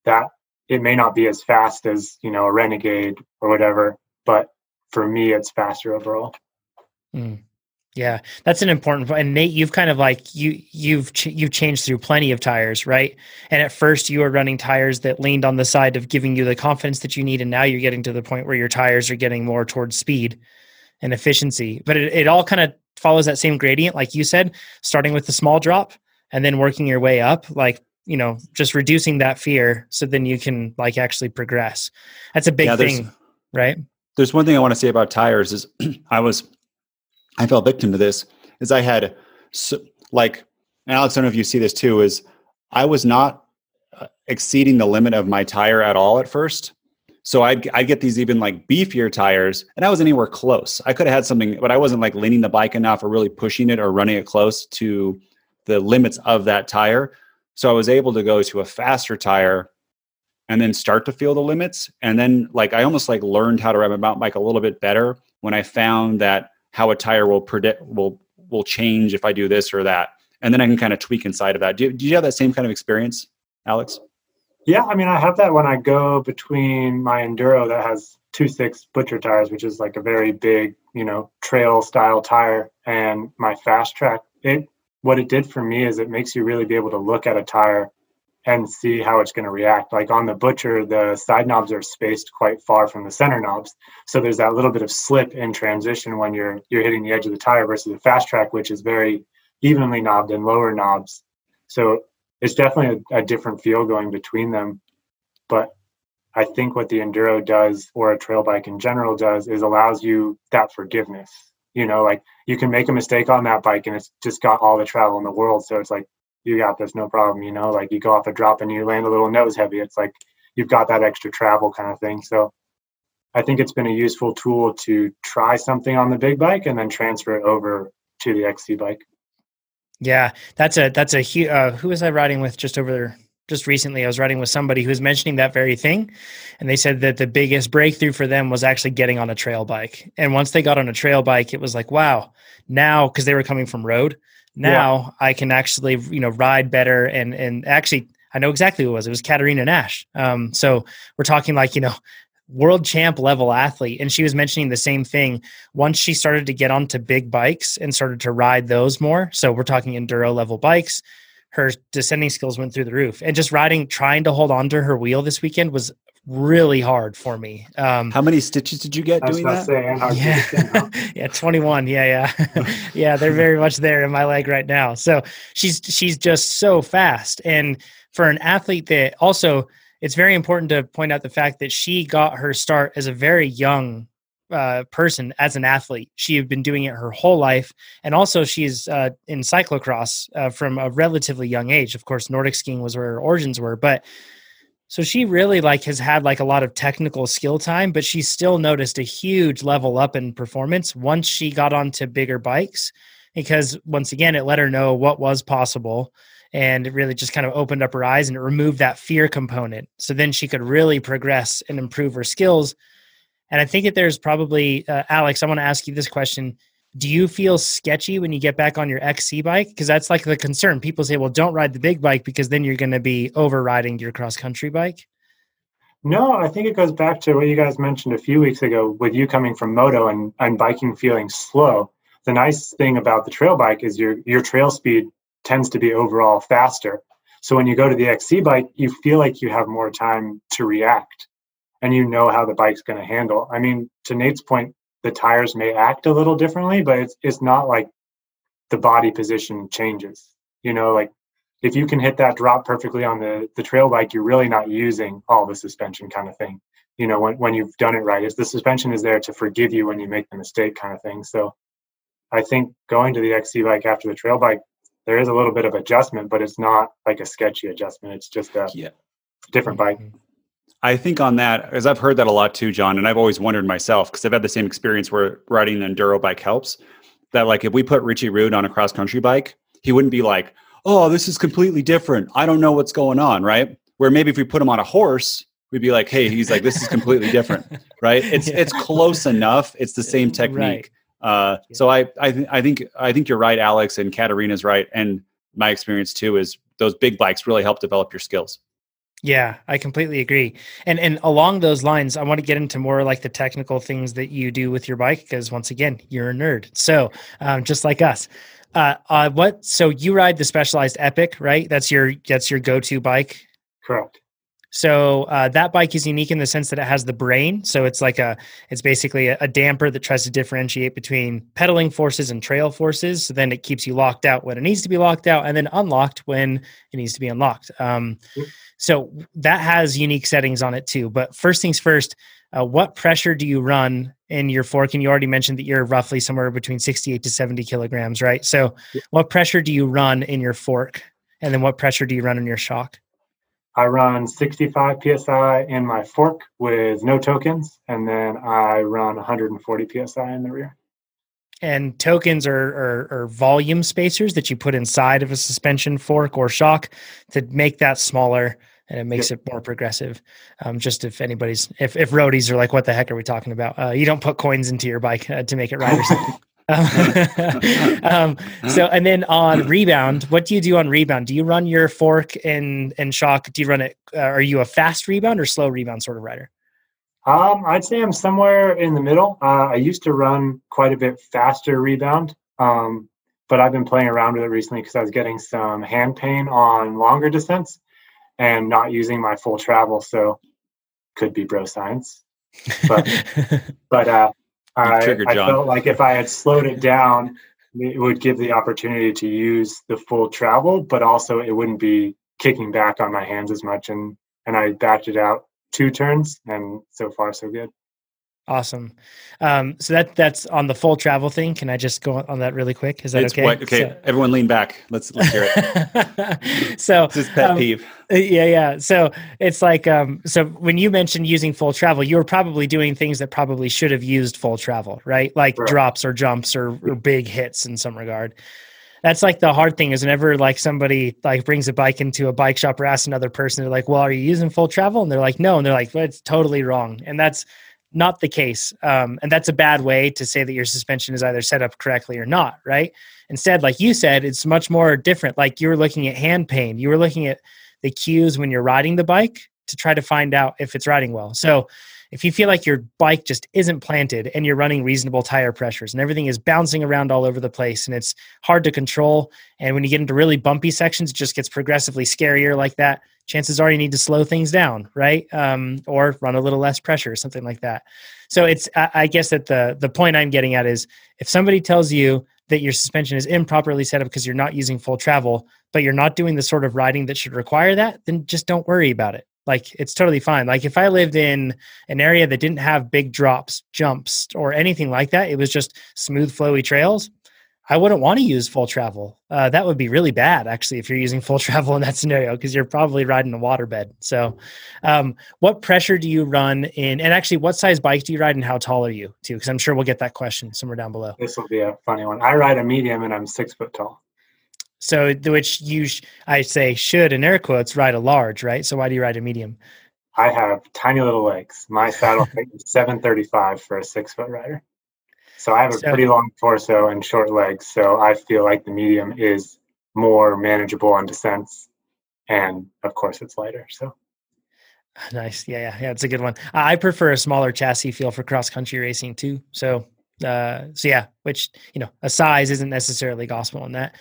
that it may not be as fast as, you know, a Renegade or whatever, but for me, it's faster overall. Mm. Yeah, that's an important point. And Nate, you've kind of like you you've ch- you've changed through plenty of tires, right? And at first you were running tires that leaned on the side of giving you the confidence that you need, and now you're getting to the point where your tires are getting more towards speed and efficiency. But it, it all kind of follows that same gradient, like you said, starting with the small drop and then working your way up, like you know, just reducing that fear, so then you can like actually progress. That's a big yeah, thing, right? There's one thing I want to say about tires is I was I fell victim to this is I had so, like, Alex, I don't know if you see this too, is I was not uh, exceeding the limit of my tire at all at first. So I'd, I'd get these even like beefier tires and I was anywhere close. I could have had something, but I wasn't like leaning the bike enough or really pushing it or running it close to the limits of that tire. So I was able to go to a faster tire and then start to feel the limits. And then like I almost like learned how to ride my mountain bike a little bit better when I found that how a tire will predict will will change if I do this or that, and then I can kind of tweak inside of that. Do, do you have that same kind of experience, Alex? Yeah, I mean, I have that when I go between my enduro that has two six butcher tires, which is like a very big, you know, trail style tire, and my fast track. It what it did for me is it makes you really be able to look at a tire and see how it's going to react. Like on the Butcher, the side knobs are spaced quite far from the center knobs, so there's that little bit of slip in transition when you're you're hitting the edge of the tire versus the fast track, which is very evenly knobbed and lower knobs. So it's definitely a, a different feel going between them. But I think what the enduro does, or a trail bike in general does, is allows you that forgiveness. You know, like you can make a mistake on that bike and it's just got all the travel in the world. So it's like you got this, no problem. You know, like you go off a drop and you land a little nose heavy. It's like you've got that extra travel kind of thing. So I think it's been a useful tool to try something on the big bike and then transfer it over to the XC bike. Yeah, that's a that's a huge. Uh, who was I riding with just over there? Just recently, I was riding with somebody who was mentioning that very thing, and they said that the biggest breakthrough for them was actually getting on a trail bike. And once they got on a trail bike, it was like, wow, now because they were coming from road, now yeah. I can actually, you know, ride better and and actually I know exactly who it was. It was Katerina Nash. Um, so we're talking like, you know, world champ level athlete. And she was mentioning the same thing. Once she started to get onto big bikes and started to ride those more. So we're talking enduro level bikes. Her descending skills went through the roof. And just riding, trying to hold on to her wheel this weekend was really hard for me. Um, how many stitches did you get doing that? Saying, yeah, yeah, twenty one. Yeah, yeah, yeah. They're very much there in my leg right now. So she's she's just so fast, and for an athlete that also, it's very important to point out the fact that she got her start as a very young uh, person as an athlete. She had been doing it her whole life, and also she's uh, in cyclocross uh, from a relatively young age. Of course, Nordic skiing was where her origins were, but so she really like has had like a lot of technical skill time, but she still noticed a huge level up in performance once she got onto bigger bikes because once again it let her know what was possible and it really just kind of opened up her eyes and it removed that fear component. So then she could really progress and improve her skills. And I think that there's probably uh, Alex, I want to ask you this question do you feel sketchy when you get back on your XC bike? Because that's like the concern. People say, well, don't ride the big bike because then you're going to be overriding your cross country bike. No, I think it goes back to what you guys mentioned a few weeks ago with you coming from moto and, and biking feeling slow. The nice thing about the trail bike is your your trail speed tends to be overall faster. So when you go to the XC bike, you feel like you have more time to react and you know how the bike's going to handle. I mean, to Nate's point, the tires may act a little differently, but it's it's not like the body position changes. You know, like if you can hit that drop perfectly on the the trail bike, you're really not using all the suspension kind of thing. You know, when when you've done it right, is the suspension is there to forgive you when you make the mistake kind of thing. So I think going to the XC bike after the trail bike, there is a little bit of adjustment, but it's not like a sketchy adjustment. It's just a yeah. different bike. Mm-hmm. I think on that, as I've heard that a lot too, John, and I've always wondered myself because I've had the same experience where riding an enduro bike helps. That like if we put Richie Rude on a cross country bike, he wouldn't be like, "Oh, this is completely different. I don't know what's going on." Right? Where maybe if we put him on a horse, we'd be like, "Hey, he's like, this is completely different." right? It's yeah. it's close enough. It's the same technique. Right. Uh, so I I, th- I think I think you're right, Alex, and Katerina's right, and my experience too is those big bikes really help develop your skills. Yeah, I completely agree. And and along those lines, I want to get into more like the technical things that you do with your bike because once again, you're a nerd. So um, just like us. Uh, uh, what? So you ride the Specialized Epic, right? That's your that's your go to bike. Correct. So uh, that bike is unique in the sense that it has the brain. So it's like a, it's basically a, a, damper that tries to differentiate between pedaling forces and trail forces. So then it keeps you locked out when it needs to be locked out, and then unlocked when it needs to be unlocked. Um, so that has unique settings on it too. But first things first, uh, what pressure do you run in your fork? And you already mentioned that you're roughly somewhere between 68 to 70 kilograms, right? So what pressure do you run in your fork? And then what pressure do you run in your shock? I run 65 psi in my fork with no tokens, and then I run 140 psi in the rear. And tokens are, are, are, volume spacers that you put inside of a suspension fork or shock to make that smaller and it makes yep. it more progressive. Um, just if anybody's, if, if roadies are like, what the heck are we talking about? Uh, you don't put coins into your bike uh, to make it rider um, so and then on rebound, what do you do on rebound? Do you run your fork and and shock? Do you run it? Uh, are you a fast rebound or slow rebound sort of rider? Um, I'd say I'm somewhere in the middle. Uh, I used to run quite a bit faster rebound, um, but I've been playing around with it recently because I was getting some hand pain on longer descents and not using my full travel. So could be bro science, but but uh, I, I felt like if I had slowed it down, it would give the opportunity to use the full travel, but also it wouldn't be kicking back on my hands as much. And and I backed it out two turns, and so far so good. Awesome. Um, so that that's on the full travel thing. Can I just go on that really quick? Is that it's okay? What, okay, so, everyone lean back. Let's let's hear it. so this is pet um, peeve. Yeah, yeah. So it's like um, so when you mentioned using full travel, you were probably doing things that probably should have used full travel, right? Like right. drops or jumps or, or big hits in some regard that's like the hard thing is whenever like somebody like brings a bike into a bike shop or asks another person they're like well are you using full travel and they're like no and they're like well, it's totally wrong and that's not the case. Um, and that's a bad way to say that your suspension is either set up correctly or not, right? Instead, like you said, it's much more different. Like you were looking at hand pain, you were looking at the cues when you're riding the bike to try to find out if it's riding well. So if you feel like your bike just isn't planted and you're running reasonable tire pressures and everything is bouncing around all over the place and it's hard to control, and when you get into really bumpy sections, it just gets progressively scarier like that chances are you need to slow things down, right? Um, or run a little less pressure, or something like that. So it's, I, I guess that the the point I'm getting at is if somebody tells you that your suspension is improperly set up because you're not using full travel, but you're not doing the sort of riding that should require that, then just don't worry about it. Like it's totally fine. Like if I lived in an area that didn't have big drops, jumps, or anything like that, it was just smooth, flowy trails. I wouldn't want to use full travel. Uh, that would be really bad, actually, if you're using full travel in that scenario, because you're probably riding a waterbed. So, um, what pressure do you run in? And actually, what size bike do you ride, and how tall are you, too? Because I'm sure we'll get that question somewhere down below. This will be a funny one. I ride a medium, and I'm six foot tall. So, which you, sh- I say, should in air quotes ride a large, right? So, why do you ride a medium? I have tiny little legs. My saddle height is 735 for a six foot rider. So I have a so, pretty long torso and short legs. So I feel like the medium is more manageable on descents. And of course, it's lighter. So nice. Yeah, yeah, yeah. It's a good one. I prefer a smaller chassis feel for cross country racing too. So, uh, so yeah, which, you know, a size isn't necessarily gospel in that.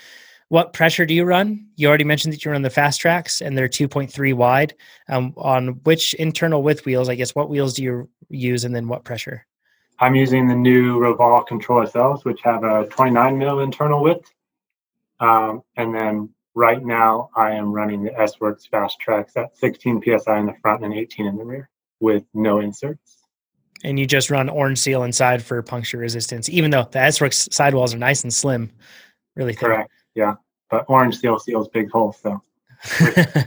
What pressure do you run? You already mentioned that you run the fast tracks and they're 2.3 wide. Um, on which internal width wheels, I guess, what wheels do you use and then what pressure? I'm using the new Roval Control SLs, which have a 29 mil internal width. Um, and then right now I am running the S-Works Fast Tracks at 16 PSI in the front and 18 in the rear with no inserts. And you just run orange seal inside for puncture resistance, even though the S-Works sidewalls are nice and slim, really thin. Correct. Yeah. But orange seal seals big holes. So.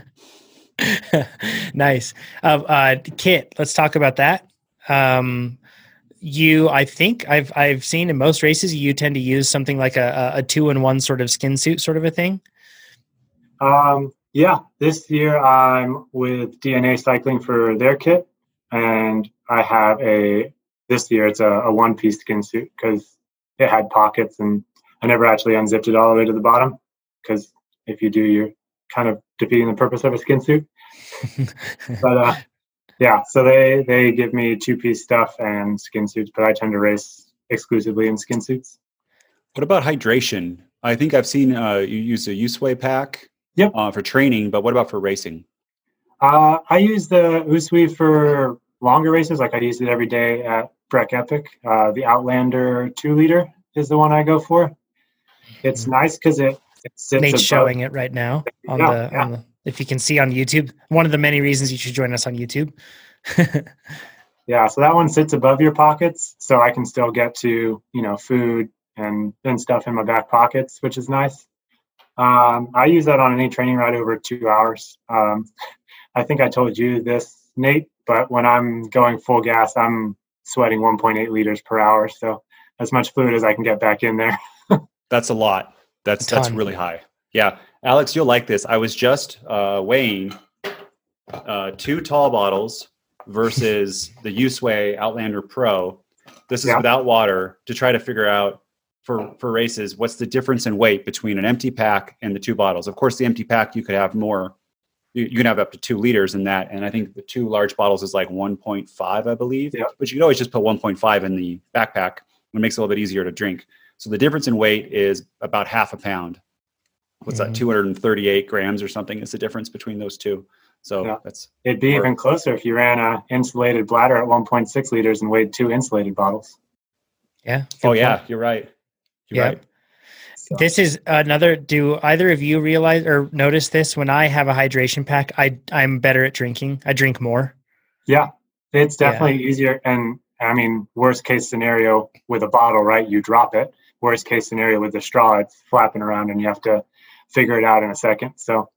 nice. Uh, uh, kit, let's talk about that. Um, you i think i've i've seen in most races you tend to use something like a, a two in one sort of skin suit sort of a thing um yeah this year i'm with dna cycling for their kit and i have a this year it's a, a one piece skin suit because it had pockets and i never actually unzipped it all the way to the bottom because if you do you're kind of defeating the purpose of a skin suit but uh, yeah, so they they give me two piece stuff and skin suits, but I tend to race exclusively in skin suits. What about hydration? I think I've seen uh, you use a USWE pack Yep. uh, for training, but what about for racing? Uh, I use the USWE for longer races. Like I use it every day at Breck Epic. Uh, the Outlander two liter is the one I go for. It's nice because it, it sits Nate's above- showing it right now on Yeah, the, yeah. on the if you can see on YouTube. One of the many reasons you should join us on YouTube. Yeah, so that one sits above your pockets, so I can still get to you know food and and stuff in my back pockets, which is nice. Um, I use that on any training ride over two hours. Um, I think I told you this, Nate, but when I'm going full gas, I'm sweating 1.8 liters per hour, so as much fluid as I can get back in there. That's a lot. That's A that's really high. Yeah, Alex, you'll like this. I was just uh, weighing uh, two tall bottles versus the USWE Outlander Pro. This is Yeah. without water to try to figure out for for races what's the difference in weight between an empty pack and the two bottles. Of course, the empty pack you could have more. You, you can have up to two liters in that, and I think the two large bottles is like 1.5, I believe. Yeah. But you could always just put 1.5 in the backpack. It makes it a little bit easier to drink. So the difference in weight is about half a pound. What's Mhm. that? 238 grams or something is the difference between those two. So Yeah. that's It'd be Or- even closer if you ran a insulated bladder at 1.6 liters and weighed two insulated bottles. Yeah. oh good yeah, you're right. You're Yeah. right. So- This is another. Do either of you realize or notice this? When I have a hydration pack, I I'm better at drinking. I drink more. Yeah, it's Yeah. definitely easier. And I mean, worst case scenario with a bottle, right? You drop it. Worst case scenario with the straw, it's flapping around and you have to figure it out in a second. So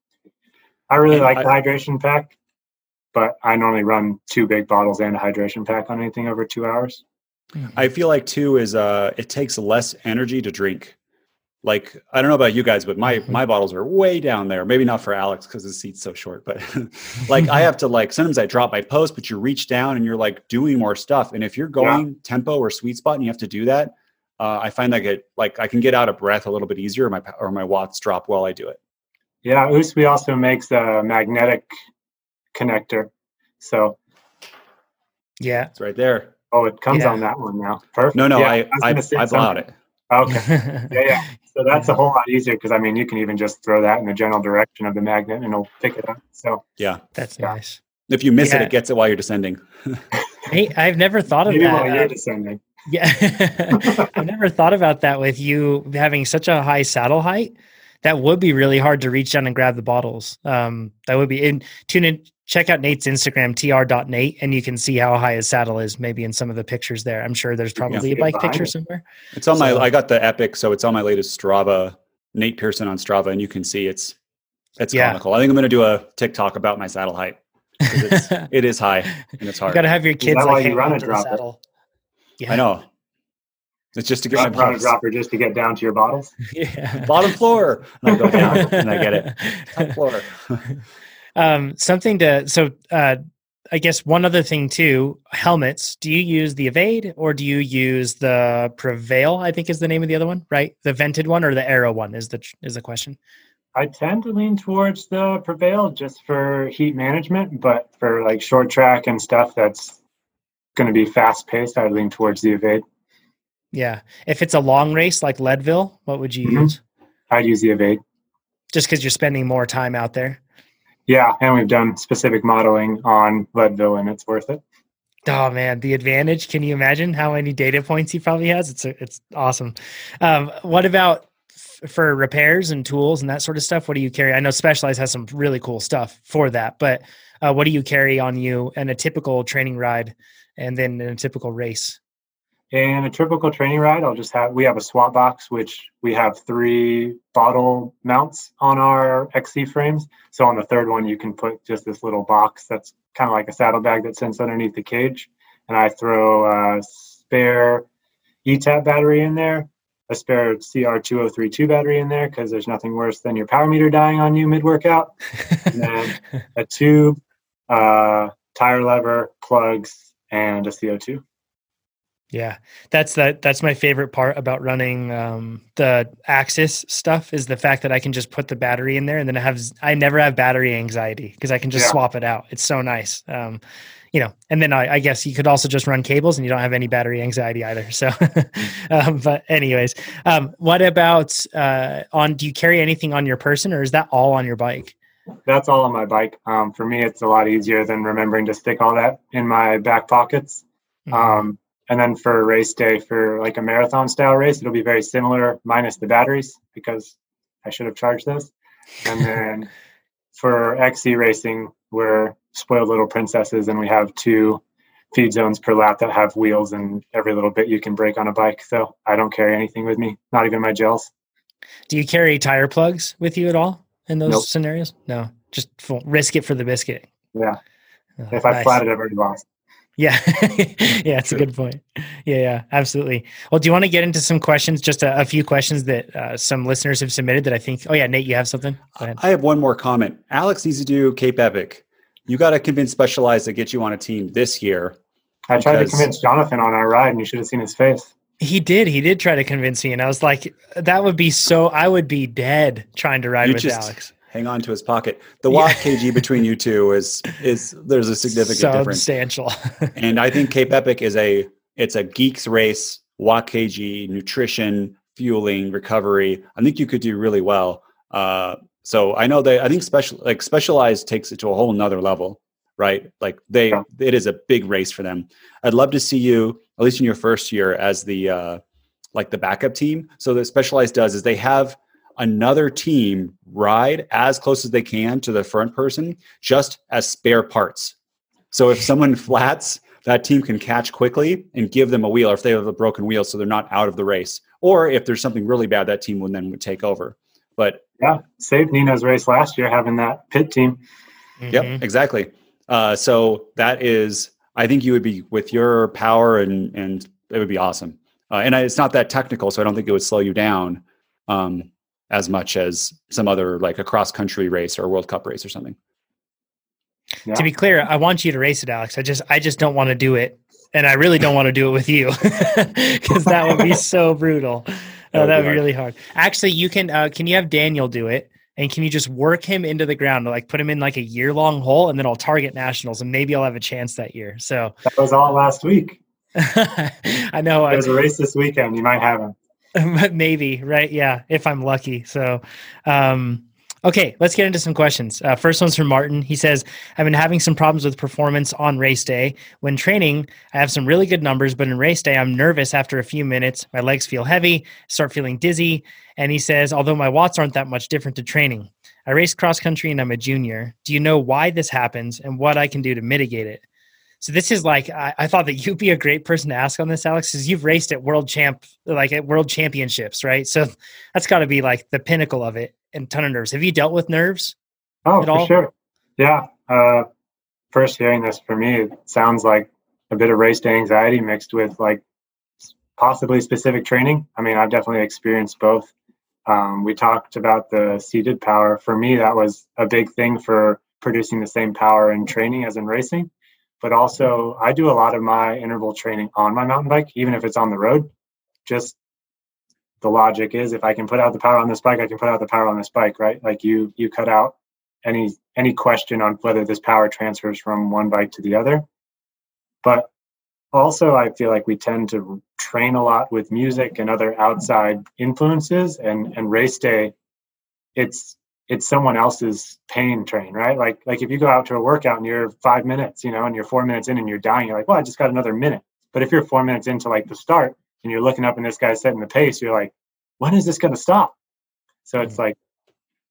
I really And like I- the hydration pack, but I normally run two big bottles and a hydration pack on anything over two hours. I feel like too is uh it takes less energy to drink. Like I don't know about you guys, but my Mhm. my bottles are way down there. Maybe not for Alex because his seat's so short, but like I have to like sometimes I drop my post, but you reach down and you're like doing more stuff. And if you're going tempo or sweet spot and you have to do that, uh, I find like get like I can get out of breath a little bit easier. Or my or my watts drop while I do it. Yeah, USWE also makes a magnetic connector. So, Yeah. It's right there. oh, it comes Yeah. on that one now. Perfect. No, no, Yeah, I was I, I bought something. it. Okay. Yeah, yeah. So that's a whole lot easier because I mean, you can even just throw that in the general direction of the magnet and it'll pick it up. So Yeah. That's Yeah. nice. If you miss it, Yeah. it gets it while you're descending. Hey, I've never thought of maybe that. while uh, you're descending. Yeah. I've never thought about that with you having such a high saddle height. That would be really hard to reach down and grab the bottles. Um, that would be in tune in, check out Nate's Instagram, tr.nate, and you can see how high his saddle is maybe in some of the pictures there. I'm sure there's probably see a bike picture it. somewhere. It's on my. I got the Epic, so it's on my latest Strava. Nate Pearson on Strava, and you can see it's it's Yeah. comical. I think I'm going to do a TikTok about my saddle height. 'cause It's, it is high and it's hard. You got to have your kids that why like you run on a to the drop it? Saddle. Yeah. I know. It's just to get my Run, run bottles. dropper just to get down to your bottles. Yeah. bottom floor, and I go down and I get it top floor. um, something to so uh, I guess one other thing too. Helmets. Do you use the Evade or do you use the Prevail? I think is the name of the other one, right? The vented one or the aero one is the is the question. I tend to lean towards the Prevail just for heat management, but for like short track and stuff that's going to be fast paced, I would lean towards the Evade. Yeah. If it's a long race like Leadville, what would you Mhm. use? I'd use the Evade. Just because you're spending more time out there. Yeah, and we've done specific modeling on Leadville, and it's worth it. Oh man, the advantage! Can you imagine how many data points he probably has? It's it's awesome. Um, what about f- for repairs and tools and that sort of stuff? What do you carry? I know Specialized has some really cool stuff for that, but uh, what do you carry on you in a typical training ride, and then in a typical race? In a typical training ride, I'll just have we have a swap box, which we have three bottle mounts on our XC frames. So on the third one, you can put just this little box that's kind of like a saddlebag that sits underneath the cage. And I throw a spare eTap battery in there, a spare CR2032 battery in there because there's nothing worse than your power meter dying on you mid workout. and then a tube, uh, tire lever, plugs, and a CO2. Yeah, that's the that's my favorite part about running um, the AXS stuff is the fact that I can just put the battery in there and then I have I never have battery anxiety because I can just Yeah. swap it out. It's so nice, um, you know. And then I, I guess you could also just run cables and you don't have any battery anxiety either. So, um, but anyways, um, what about uh, on? Do you carry anything on your person or is that all on your bike? That's all on my bike. Um, for me, it's a lot easier than remembering to stick all that in my back pockets. Mhm. Um, and then for race day, for like a marathon style race, it'll be very similar, minus the batteries because I should have charged those. And then for XC racing, we're spoiled little princesses, and we have two feed zones per lap that have wheels and every little bit you can break on a bike. So I don't carry anything with me, not even my gels. Do you carry tire plugs with you at all in those Nope. scenarios? No, just full, risk it for the biscuit. Yeah, Oh, if I nice. flat it, I've already lost. Yeah, yeah, it's a good point. Yeah, yeah, absolutely. Well, do you want to get into some questions? Just a, a few questions that uh, some listeners have submitted that I think. Oh yeah, Nate, you have something. Go ahead. I have one more comment. Alex needs to do Cape Epic. You got to convince Specialized to get you on a team this year. I tried to convince Jonathan on our ride, and you should have seen his face. He did. He did try to convince me, and I was like, "That would be so. I would be dead trying to ride You with just Alex." hang on to his pocket. The Yeah. watt kg between you two is is there's a significant difference. Substantial. And I think Cape Epic is a it's a geeks race, watt kg, nutrition, fueling, recovery. I think you could do really well. Uh, so I know that I think special like specialized takes it to a whole nother level, right? Like they it is a big race for them. I'd love to see you at least in your first year as the uh, like the backup team. So that specialized does is they have another team ride as close as they can to the front person just as spare parts. So if someone flats, that team can catch quickly and give them a wheel, or if they have a broken wheel, so they're not out of the race. Or if there's something really bad, that team would then would take over. But Yeah, saved Nino's race last year having that pit team. Mhm. Yep, exactly. Uh, so that is, I think you would be with your power and and it would be awesome. Uh, and I, it's not that technical, so I don't think it would slow you down um, as much as some other like a cross country race or a World Cup race or something. Yeah. To be clear, I want you to race it, Alex. I just, I just don't want to do it, and I really don't want to do it with you because that would be so brutal. That Uh, would that be would be hard. really hard. Actually, you can. Uh, can you have Daniel do it? And can you just work him into the ground, like put him in like a year long hole, and then I'll target nationals, and maybe I'll have a chance that year. So That was all last week. I know. I, There's a race this weekend. You might have him. maybe right yeah if i'm lucky so um okay let's get into some questions. Uh, first one's from martin. He says i've been having some problems with performance on race day. When training i have some really good numbers but in race day i'm nervous after a few minutes. My legs feel heavy start feeling dizzy and he says although my watts aren't that much different to training i race cross country and i'm a junior. Do you know why this happens and what i can do to mitigate it so this is like I, I thought that you'd be a great person to ask on this, Alex, because you've raced at world champ, like at world championships, right? So that's got to be like the pinnacle of it. And ton of nerves. Have you dealt with nerves? Oh, for all? sure. Yeah. Uh, first hearing this for me, it sounds like a bit of race day anxiety mixed with like possibly specific training. I mean, I've definitely experienced both. Um, we talked about the seated power. For me, that was a big thing for producing the same power in training as in racing. But also, I do a lot of my interval training on my mountain bike, even if it's on the road. Just the logic is if I can put out the power on this bike, I can put out the power on this bike, right? Like you, you cut out any any question on whether this power transfers from one bike to the other. But also, I feel like we tend to train a lot with music and other outside influences, and and race day, it's it's someone else's pain train, right? Like like if you go out to a workout and you're five minutes, you know, and you're four minutes in and you're dying, you're like, well, I just got another minute. But if you're four minutes into like the start and you're looking up and this guy's setting the pace, you're like, when is this going to stop? So it's mm-hmm. like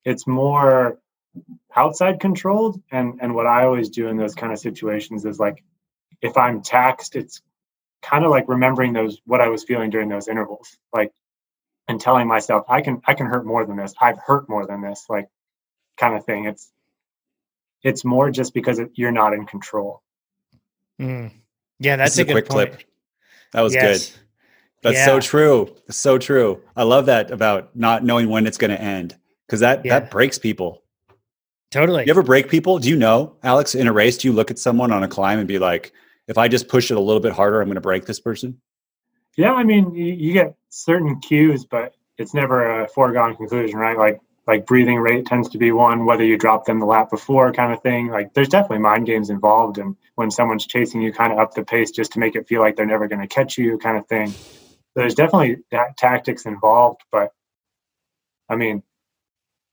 it's more outside controlled and and what i always do in those kind of situations is like if i'm taxed it's kind of like remembering those what i was feeling during those intervals like and telling myself i can i can hurt more than this i've hurt more than this like kind of thing it's it's more just because it, you're not in control Mm. Yeah, that's a a good quick point. clip. That was Yes. good. That's Yeah. so true. That's so true. I love that about not knowing when it's going to end because that Yeah. that breaks people. Totally. You ever break people? Do you know, Alex, in a race, do you look at someone on a climb and be like, if I just push it a little bit harder, I'm going to break this person? Yeah, I mean, you, you get certain cues, but it's never a foregone conclusion, right? Like like breathing rate tends to be one whether you drop them the lap before kind of thing like there's definitely mind games involved and when someone's chasing you kind of up the pace just to make it feel like they're never going to catch you kind of thing there's definitely tactics involved but i mean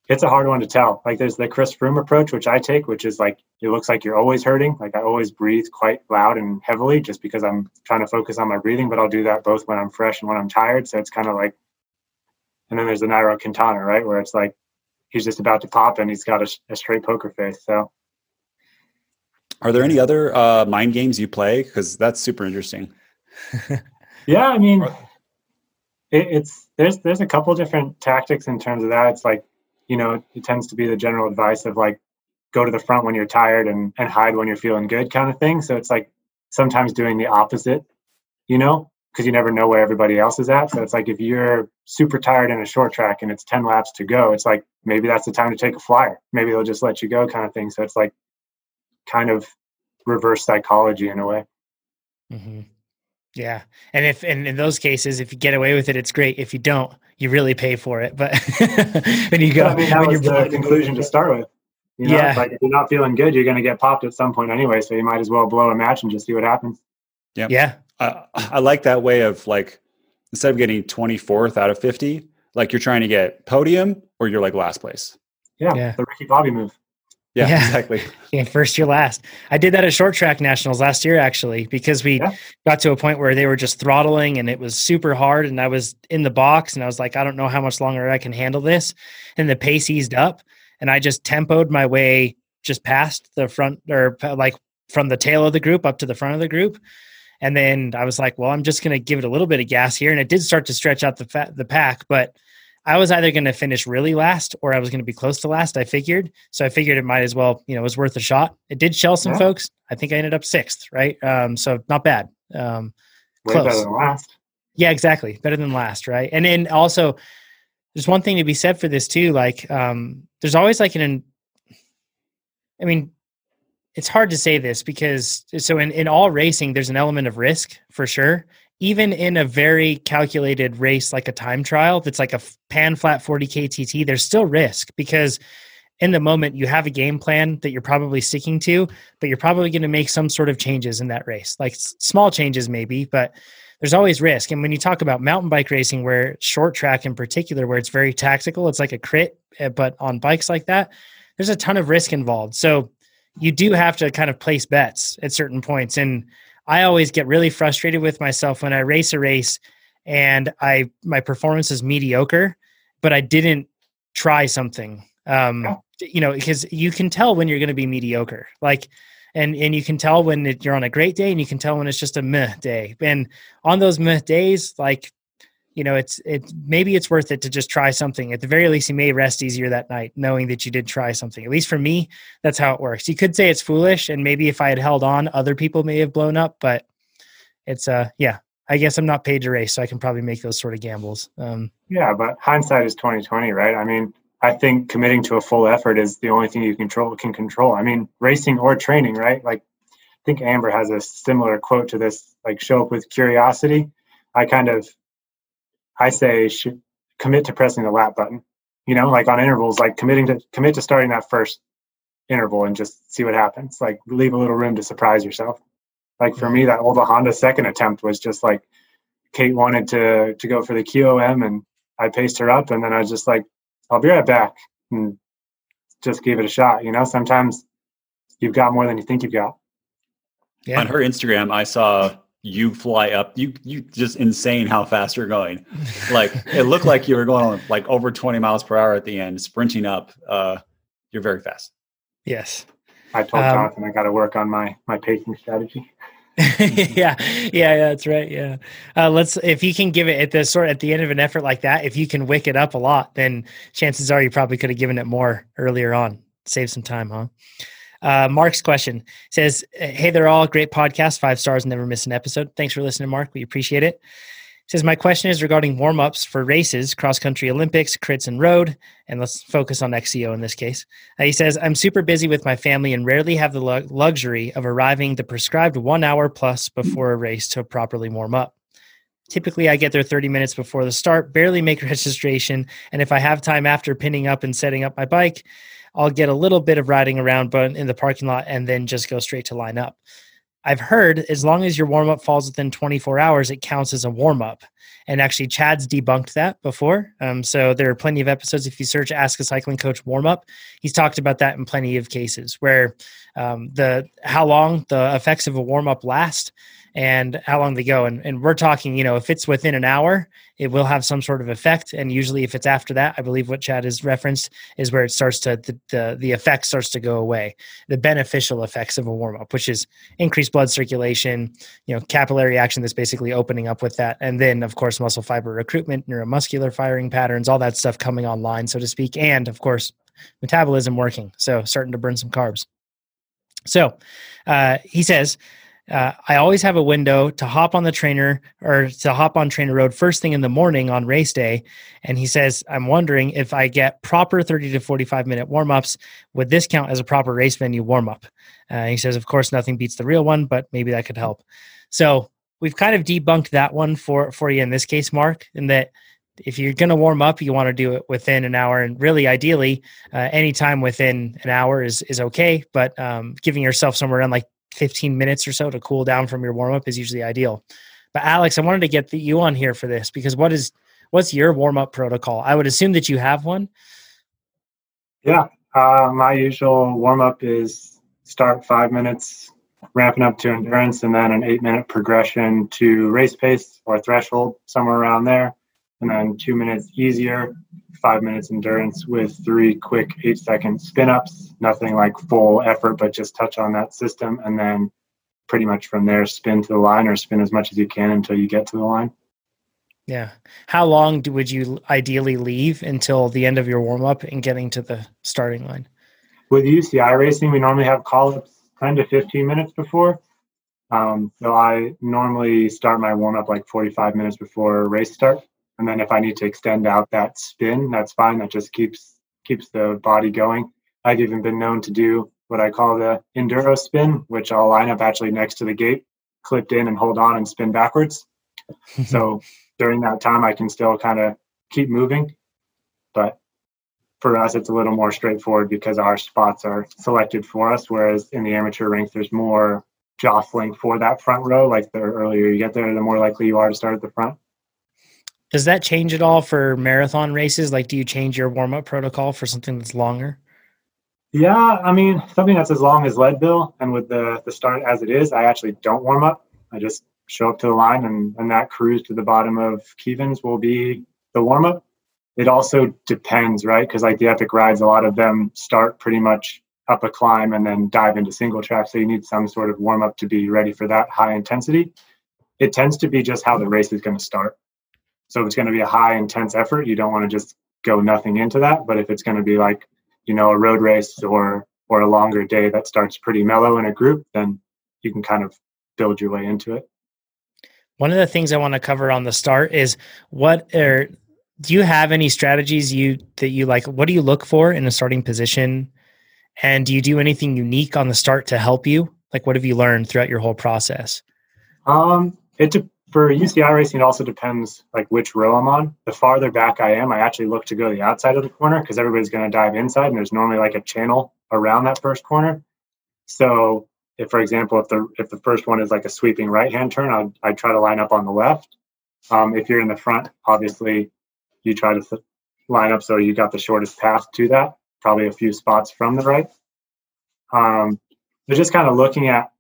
it's a hard one to tell like there's the chris froome approach which i take which is like it looks like you're always hurting like i always breathe quite loud and heavily just because i'm trying to focus on my breathing but i'll do that both when i'm fresh and when i'm tired so it's kind of like and then there's the Nairo Quintana, right, where it's like he's just about to pop and he's got a, a straight poker face. So, are there any other uh, mind games you play? Because that's super interesting. yeah, I mean, it, it's there's there's a couple different tactics in terms of that. It's like you know, it tends to be the general advice of like go to the front when you're tired and and hide when you're feeling good, kind of thing. So it's like sometimes doing the opposite, you know, because you never know where everybody else is at. So it's like if you're super tired in a short track and it's 10 laps to go, it's like maybe that's the time to take a flyer. Maybe they'll just let you go kind of thing. So it's like kind of reverse psychology in a way. Mm-hmm. Yeah. And if, and in those cases, if you get away with it, it's great. If you don't, you really pay for it. But when you go, I mean, that was the conclusion to start with. You know, yeah. like if you're not feeling good, you're going to get popped at some point anyway. So you might as well blow a match and just see what happens. Yeah. Yeah. I, I like that way of like instead of getting 24th out of 50, like you're trying to get podium or you're like last place. Yeah. yeah. The Ricky Bobby move. Yeah, yeah, exactly. Yeah, first year last. I did that at short track nationals last year actually because we yeah. got to a point where they were just throttling and it was super hard and I was in the box and I was like I don't know how much longer I can handle this and the pace eased up and I just tempoed my way just past the front or like from the tail of the group up to the front of the group and then I was like, well, I'm just going to give it a little bit of gas here. And it did start to stretch out the fa- the pack, but I was either going to finish really last or I was going to be close to last. I figured, so I figured it might as well, you know, it was worth a shot. It did shell some yeah. folks. I think I ended up sixth, right? Um, so not bad. Um, Way close. better than last. Yeah, exactly. Better than last, right? And then also, there's one thing to be said for this too. Like, um, there's always like an, I mean, it's hard to say this because so in, in all racing there's an element of risk for sure even in a very calculated race like a time trial that's like a pan flat 40k tt there's still risk because in the moment you have a game plan that you're probably sticking to but you're probably going to make some sort of changes in that race like small changes maybe but there's always risk and when you talk about mountain bike racing where short track in particular where it's very tactical it's like a crit eh, but on bikes like that there's a ton of risk involved so you do have to kind of place bets at certain points. And I always get really frustrated with myself when I race a race and I my performance is mediocre, but I didn't try something. Um, you know, because you can tell when you're going to be mediocre. Like and and you can tell when it, you're on a great day and you can tell when it's just a meh day and on those meh days like you know, it's it maybe it's worth it to just try something. At the very least, you may rest easier that night knowing that you did try something. At least for me, that's how it works. You could say it's foolish, and maybe if I had held on, other people may have blown up. But it's uh, yeah. I guess I'm not paid to race, so I can probably make those sort of gambles. Um, yeah, but hindsight is 2020, right? I mean, I think committing to a full effort is the only thing you control can control. I mean, racing or training, right? Like, I think Amber has a similar quote to this, like show up with curiosity. I kind of I say should commit to pressing the lap button. You know, like on intervals, like committing to commit to starting that first interval and just see what happens. Like leave a little room to surprise yourself. Like for me, mm-hmm. that old Honda second attempt was just like Kate wanted to to go for the QOM and I paced her up and then I was just like, I'll be right back and just gave it a shot. You know, sometimes you've got more than you think you've got. Yeah. On her Instagram, I saw you fly up you you just insane how fast you're going. Like it looked like you were going like over 20 miles per hour at the end sprinting up uh you're very fast. Yes. I told um, jonathan i got to work on my my pacing strategy. Yeah yeah that's right yeah. Uh, let's if you can give it at the sort at the end of an effort like that if you can wick it up a lot then chances are you probably could have given it more earlier on. Save some time huh uh, Mark's question says, Hey, they're all great podcasts, five stars, never miss an episode. Thanks for listening, Mark. We appreciate it. Says, My question is regarding warm ups for races, cross country Olympics, crits, and road. And let's focus on XCO in this case. Uh, he says, I'm super busy with my family and rarely have the lu- luxury of arriving the prescribed one hour plus before a race to properly warm up. Typically, I get there 30 minutes before the start, barely make registration. And if I have time after pinning up and setting up my bike, I'll get a little bit of riding around but in the parking lot and then just go straight to line up. I've heard as long as your warm up falls within 24 hours, it counts as a warm up. And actually, Chad's debunked that before. Um, so there are plenty of episodes. If you search "Ask a Cycling Coach Warm Up," he's talked about that in plenty of cases where um, the how long the effects of a warm up last and how long they go. And, and we're talking, you know, if it's within an hour, it will have some sort of effect. And usually, if it's after that, I believe what Chad has referenced is where it starts to the the, the effect starts to go away. The beneficial effects of a warm up, which is increased blood circulation, you know, capillary action that's basically opening up with that, and then of course muscle fiber recruitment, neuromuscular firing patterns, all that stuff coming online, so to speak, and of course metabolism working, so starting to burn some carbs. So uh, he says uh, I always have a window to hop on the trainer or to hop on TrainerRoad first thing in the morning on race day. And he says, I'm wondering if I get proper 30 to 45 minute warm ups, would this count as a proper race venue warm up? Uh, he says, of course, nothing beats the real one, but maybe that could help. So we've kind of debunked that one for, for you in this case, Mark, in that if you're going to warm up, you want to do it within an hour, and really, ideally, uh, anytime within an hour is is okay. But um, giving yourself somewhere around like 15 minutes or so to cool down from your warm up is usually ideal. But Alex, I wanted to get the, you on here for this because what is what's your warm up protocol? I would assume that you have one. Yeah, uh, my usual warm up is start five minutes, ramping up to endurance, and then an eight minute progression to race pace or threshold, somewhere around there, and then two minutes easier, five minutes endurance with three quick eight second spin ups. Nothing like full effort, but just touch on that system. And then pretty much from there, spin to the line or spin as much as you can until you get to the line. Yeah. How long do, would you ideally leave until the end of your warm up and getting to the starting line? With UCI racing, we normally have call ups 10 to 15 minutes before. Um, so I normally start my warm up like 45 minutes before race start. And then if I need to extend out that spin, that's fine. That just keeps keeps the body going. I've even been known to do what I call the enduro spin, which I'll line up actually next to the gate, clipped in and hold on and spin backwards. so during that time, I can still kind of keep moving. But for us, it's a little more straightforward because our spots are selected for us. Whereas in the amateur ranks, there's more jostling for that front row. Like the earlier you get there, the more likely you are to start at the front. Does that change at all for marathon races? Like, do you change your warm up protocol for something that's longer? Yeah, I mean, something that's as long as Leadville and with the, the start as it is, I actually don't warm up. I just show up to the line and, and that cruise to the bottom of Kevins will be the warm up. It also depends, right? Because like the epic rides, a lot of them start pretty much up a climb and then dive into single track. So you need some sort of warm up to be ready for that high intensity. It tends to be just how the race is going to start. So if it's going to be a high intense effort, you don't want to just go nothing into that. But if it's going to be like, you know, a road race or or a longer day that starts pretty mellow in a group, then you can kind of build your way into it. One of the things I want to cover on the start is what are do you have any strategies you that you like what do you look for in a starting position and do you do anything unique on the start to help you like what have you learned throughout your whole process um it de- for UCI racing, it also depends like which row I'm on. The farther back I am, I actually look to go to the outside of the corner because everybody's going to dive inside, and there's normally like a channel around that first corner. So, if for example, if the if the first one is like a sweeping right hand turn, I'd, I'd try to line up on the left. Um, if you're in the front, obviously, you try to line up so you got the shortest path to that, probably a few spots from the right. Um, are just kind of looking at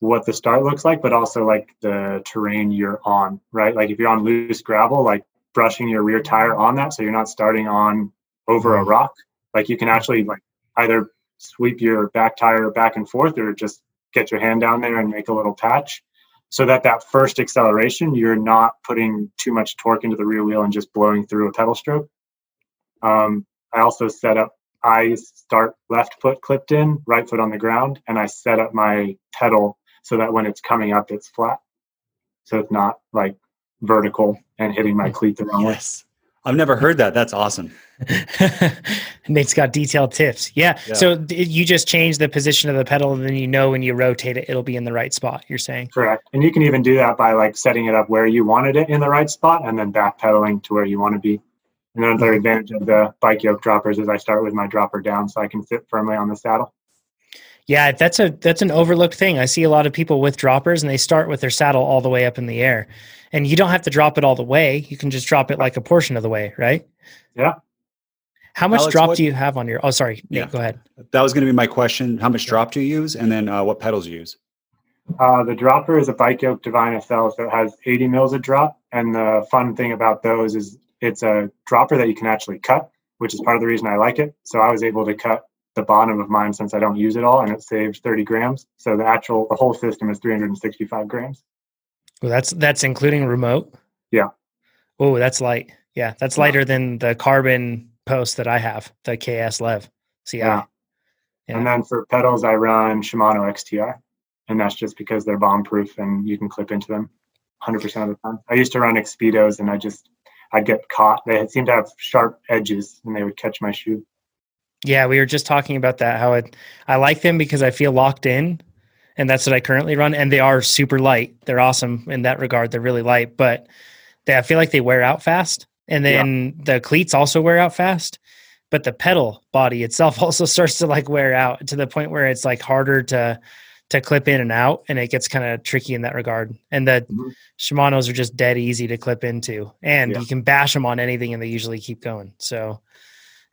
what the start looks like, but also like the terrain you're on, right? Like if you're on loose gravel, like brushing your rear tire on that so you're not starting on over a mm-hmm. rock. Like you can actually like either sweep your back tire back and forth or just get your hand down there and make a little patch so that that first acceleration you're not putting too much torque into the rear wheel and just blowing through a pedal stroke. Um, I also set up I start left foot clipped in, right foot on the ground, and I set up my pedal so that when it's coming up, it's flat. So it's not like vertical and hitting my cleat the wrong way. yes. I've never heard that. That's awesome. Nate's got detailed tips. Yeah. yeah. So you just change the position of the pedal, and then you know when you rotate it, it'll be in the right spot. You're saying correct, and you can even do that by like setting it up where you wanted it in the right spot, and then back pedaling to where you want to be. Another advantage of the BikeYoke droppers is I start with my dropper down, so I can sit firmly on the saddle. Yeah, that's a that's an overlooked thing. I see a lot of people with droppers and they start with their saddle all the way up in the air. And you don't have to drop it all the way. You can just drop it like a portion of the way, right? Yeah. How much Alex, drop what, do you have on your Oh, sorry. Yeah, Nate, go ahead. That was going to be my question. How much drop do you use and then uh, what pedals you use? Uh, the dropper is a BikeYoke Divine SL, so it has 80 mils of drop. And the fun thing about those is it's a dropper that you can actually cut, which is part of the reason I like it. So I was able to cut the bottom of mine since I don't use it all, and it saves 30 grams. So the actual the whole system is 365 grams. Well, that's that's including remote. Yeah. Oh, that's light. Yeah, that's lighter than the carbon post that I have, the KS Lev. See, yeah. yeah. And then for pedals, I run Shimano XTR, and that's just because they're bomb proof and you can clip into them 100% of the time. I used to run Xpedos, and I just I'd get caught. They seemed to have sharp edges, and they would catch my shoe. Yeah, we were just talking about that. How it, I like them because I feel locked in, and that's what I currently run. And they are super light. They're awesome in that regard. They're really light, but they, I feel like they wear out fast. And then yeah. the cleats also wear out fast. But the pedal body itself also starts to like wear out to the point where it's like harder to to clip in and out, and it gets kind of tricky in that regard. And the mm-hmm. Shimano's are just dead easy to clip into, and yeah. you can bash them on anything, and they usually keep going. So,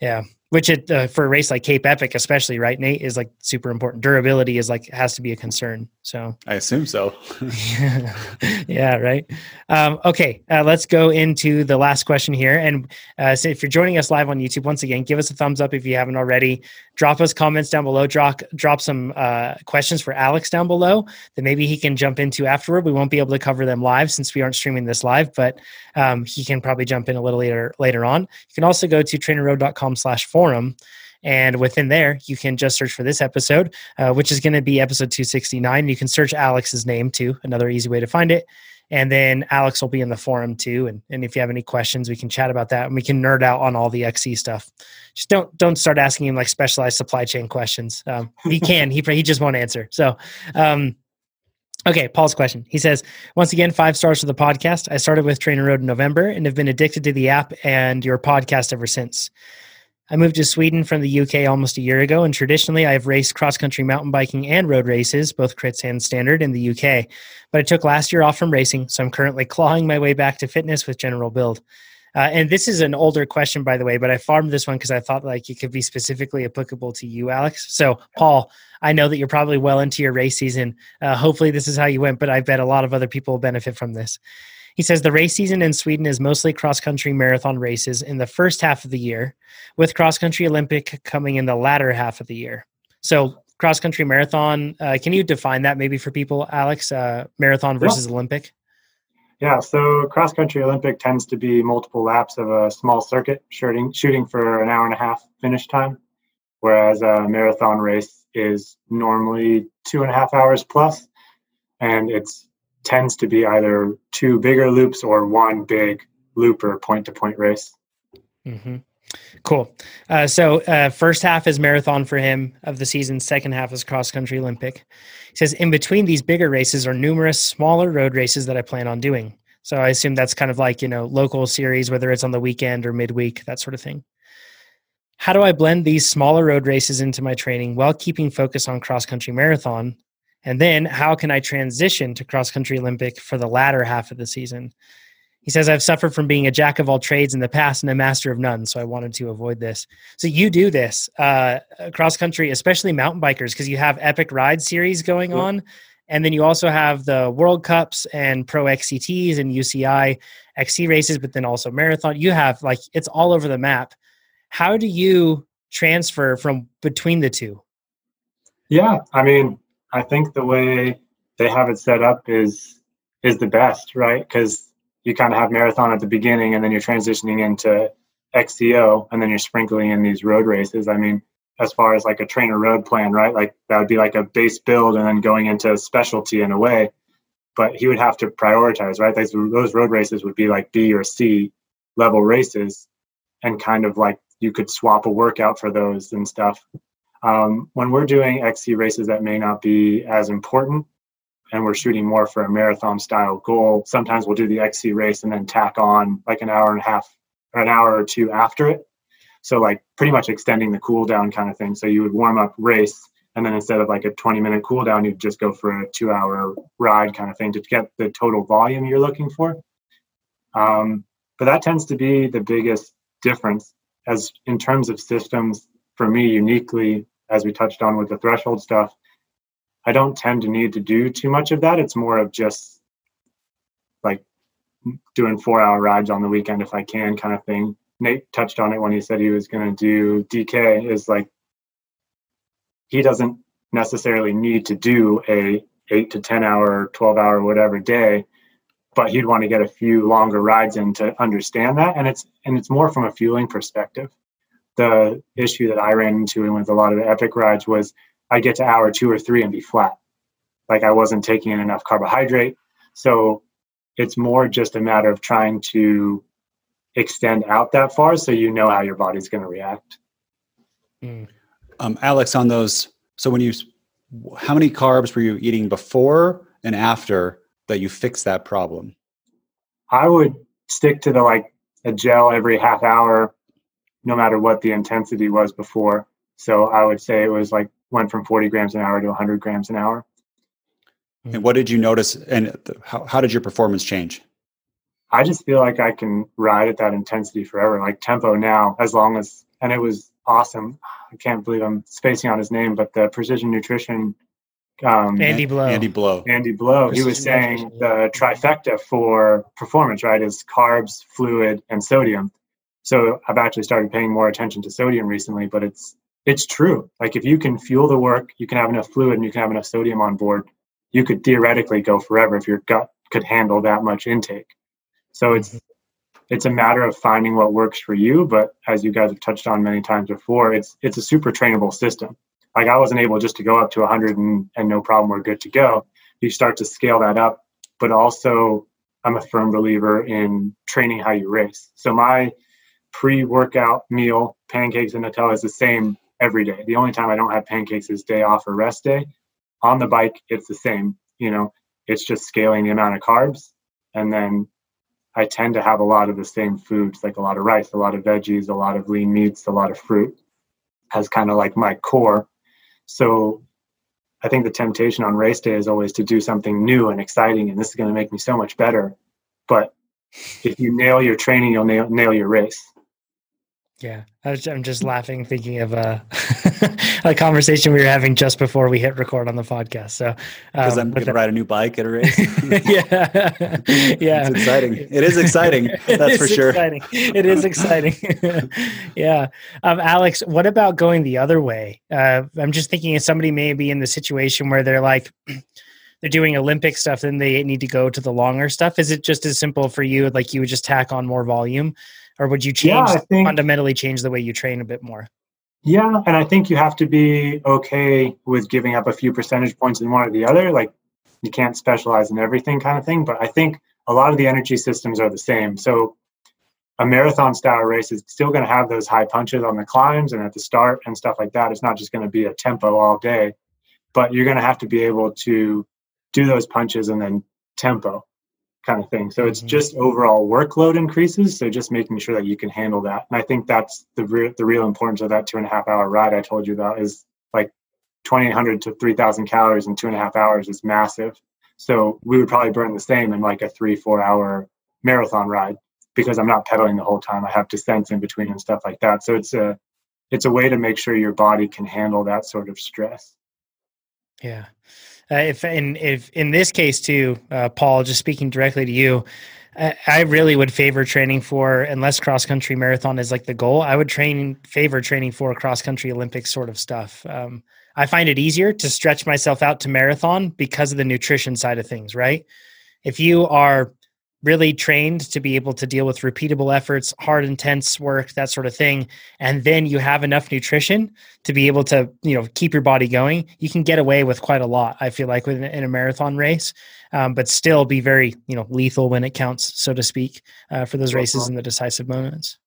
yeah, which it uh, for a race like Cape Epic, especially right, Nate, is like super important. Durability is like has to be a concern. So I assume so. yeah, right. Um, okay, uh, let's go into the last question here. And uh, so if you're joining us live on YouTube, once again, give us a thumbs up if you haven't already. Drop us comments down below. Drop drop some uh, questions for Alex down below that maybe he can jump into afterward. We won't be able to cover them live since we aren't streaming this live, but um, he can probably jump in a little later later on. You can also go to trainerroad.com slash forum. And within there, you can just search for this episode, uh, which is going to be episode 269. You can search Alex's name too, another easy way to find it. And then Alex will be in the forum too. And, and if you have any questions, we can chat about that and we can nerd out on all the XC stuff. Just don't don't start asking him like Specialized supply chain questions. Um, he can, he he just won't answer. So um, Okay, Paul's question. He says, once again, five stars for the podcast. I started with TrainerRoad in November and have been addicted to the app and your podcast ever since. I moved to Sweden from the UK almost a year ago, and traditionally I have raced cross country mountain biking and road races, both crits and standard, in the UK. But I took last year off from racing, so I'm currently clawing my way back to fitness with general build. Uh, and this is an older question, by the way, but I farmed this one because I thought like it could be specifically applicable to you, Alex. So, Paul, I know that you're probably well into your race season. Uh, hopefully, this is how you went, but I bet a lot of other people will benefit from this. He says the race season in Sweden is mostly cross country marathon races in the first half of the year, with cross country Olympic coming in the latter half of the year. So, cross country marathon, uh, can you define that maybe for people, Alex? Uh, marathon versus yeah. Olympic? Yeah, so cross country Olympic tends to be multiple laps of a small circuit, shooting, shooting for an hour and a half finish time, whereas a marathon race is normally two and a half hours plus, and it's tends to be either two bigger loops or one big loop or point to point race. Mm-hmm. Cool. Uh, so, uh, first half is marathon for him of the season. Second half is cross country Olympic. He says, in between these bigger races are numerous smaller road races that I plan on doing. So, I assume that's kind of like, you know, local series, whether it's on the weekend or midweek, that sort of thing. How do I blend these smaller road races into my training while keeping focus on cross country marathon and then how can I transition to cross country Olympic for the latter half of the season? He says, I've suffered from being a jack of all trades in the past and a master of none, so I wanted to avoid this. So you do this uh, cross country, especially mountain bikers, because you have Epic Ride series going on. And then you also have the World Cups and Pro XCTs and UCI XC races, but then also marathon. You have like it's all over the map. How do you transfer from between the two? Yeah, I mean, I think the way they have it set up is is the best, right? Because you kind of have marathon at the beginning, and then you're transitioning into XCO, and then you're sprinkling in these road races. I mean, as far as like a TrainerRoad plan, right? Like that would be like a base build, and then going into specialty in a way. But he would have to prioritize, right? Those, those road races would be like B or C, level races and kind of like you could swap a workout for those and stuff. Um, when we're doing XC races that may not be as important and we're shooting more for a marathon style goal, sometimes we'll do the XC race and then tack on like an hour and a half or an hour or two after it. So like pretty much extending the cool down kind of thing. So you would warm up race and then instead of like a 20 minute cool down, you'd just go for a two hour ride kind of thing to get the total volume you're looking for. Um, but that tends to be the biggest difference as in terms of systems for me uniquely as we touched on with the threshold stuff i don't tend to need to do too much of that. It's more of just like doing four hour rides on the weekend if i can kind of thing. Nate touched on it when he said he was going to do dk is like he doesn't necessarily need to do a 8 to 10 hour 12 hour whatever day but he'd want to get a few longer rides in to understand that. And it's and it's more from a fueling perspective the issue that i ran into with a lot of the epic rides was i get to hour two or three and be flat like i wasn't taking in enough carbohydrate so it's more just a matter of trying to extend out that far so you know how your body's going to react mm. um, alex on those so when you how many carbs were you eating before and after that you fix that problem? I would stick to the like a gel every half hour, no matter what the intensity was before. So I would say it was like went from 40 grams an hour to 100 grams an hour. And what did you notice? And how, how did your performance change? I just feel like I can ride at that intensity forever, like tempo now, as long as, and it was awesome. I can't believe I'm spacing on his name, but the precision nutrition um, Andy Blow. Andy Blow. Andy Blow. He was saying the trifecta for performance, right, is carbs, fluid, and sodium. So I've actually started paying more attention to sodium recently, but it's it's true. Like if you can fuel the work, you can have enough fluid and you can have enough sodium on board, you could theoretically go forever if your gut could handle that much intake. So it's mm-hmm. it's a matter of finding what works for you. But as you guys have touched on many times before, it's it's a super trainable system like I wasn't able just to go up to 100 and, and no problem, we're good to go. You start to scale that up, but also I'm a firm believer in training how you race. So my pre-workout meal, pancakes and Nutella, is the same every day. The only time I don't have pancakes is day off or rest day. On the bike, it's the same. You know, it's just scaling the amount of carbs, and then I tend to have a lot of the same foods, like a lot of rice, a lot of veggies, a lot of lean meats, a lot of fruit, as kind of like my core. So I think the temptation on race day is always to do something new and exciting, and this is going to make me so much better. But if you nail your training, you'll nail, nail your race. Yeah, I'm just laughing thinking of a a conversation we were having just before we hit record on the podcast. So because um, I'm going to ride a new bike at a race. yeah, yeah, it's exciting. It is exciting. That's for sure. Exciting. It is exciting. yeah, um, Alex, what about going the other way? Uh, I'm just thinking if somebody may be in the situation where they're like. they're doing Olympic stuff, then they need to go to the longer stuff. Is it just as simple for you? Like you would just tack on more volume, or would you change yeah, think, fundamentally change the way you train a bit more? Yeah, and I think you have to be okay with giving up a few percentage points in one or the other. Like you can't specialize in everything kind of thing, but I think a lot of the energy systems are the same. So a marathon style race is still going to have those high punches on the climbs and at the start and stuff like that. It's not just going to be a tempo all day, but you're going to have to be able to do those punches and then tempo kind of thing. So it's mm-hmm. just overall workload increases. So just making sure that you can handle that. And I think that's the real, the real importance of that two and a half hour ride I told you about is like 2800 to 3000 calories in two and a half hours is massive. So we would probably burn the same in like a three, four hour marathon ride because I'm not pedaling the whole time. I have descents in between and stuff like that. So it's a, it's a way to make sure your body can handle that sort of stress. Yeah. Uh, if in if in this case too, uh, Paul, just speaking directly to you, I, I really would favor training for unless cross country marathon is like the goal. I would train favor training for cross country Olympic sort of stuff. Um, I find it easier to stretch myself out to marathon because of the nutrition side of things. Right, if you are really trained to be able to deal with repeatable efforts, hard, intense work, that sort of thing, and then you have enough nutrition to be able to, you know, keep your body going, you can get away with quite a lot. I feel like within in a marathon race, um, but still be very, you know, lethal when it counts, so to speak, uh, for those races in the decisive moments.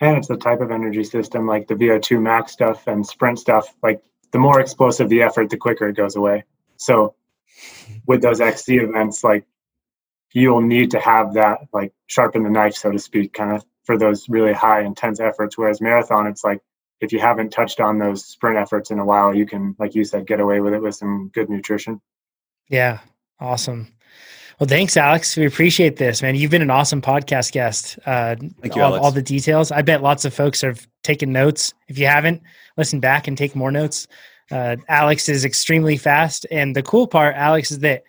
And it's the type of energy system like the VO2 max stuff and sprint stuff. Like the more explosive the effort, the quicker it goes away. So with those XC events, like you'll need to have that like sharpen the knife, so to speak, kind of for those really high intense efforts. Whereas marathon, it's like if you haven't touched on those sprint efforts in a while, you can, like you said, get away with it with some good nutrition. Yeah, awesome. Well, thanks, Alex. We appreciate this, man. You've been an awesome podcast guest. Uh, Thank you, all, Alex. all the details. I bet lots of folks have taken notes. If you haven't, listen back and take more notes. Uh, Alex is extremely fast, and the cool part, Alex, is that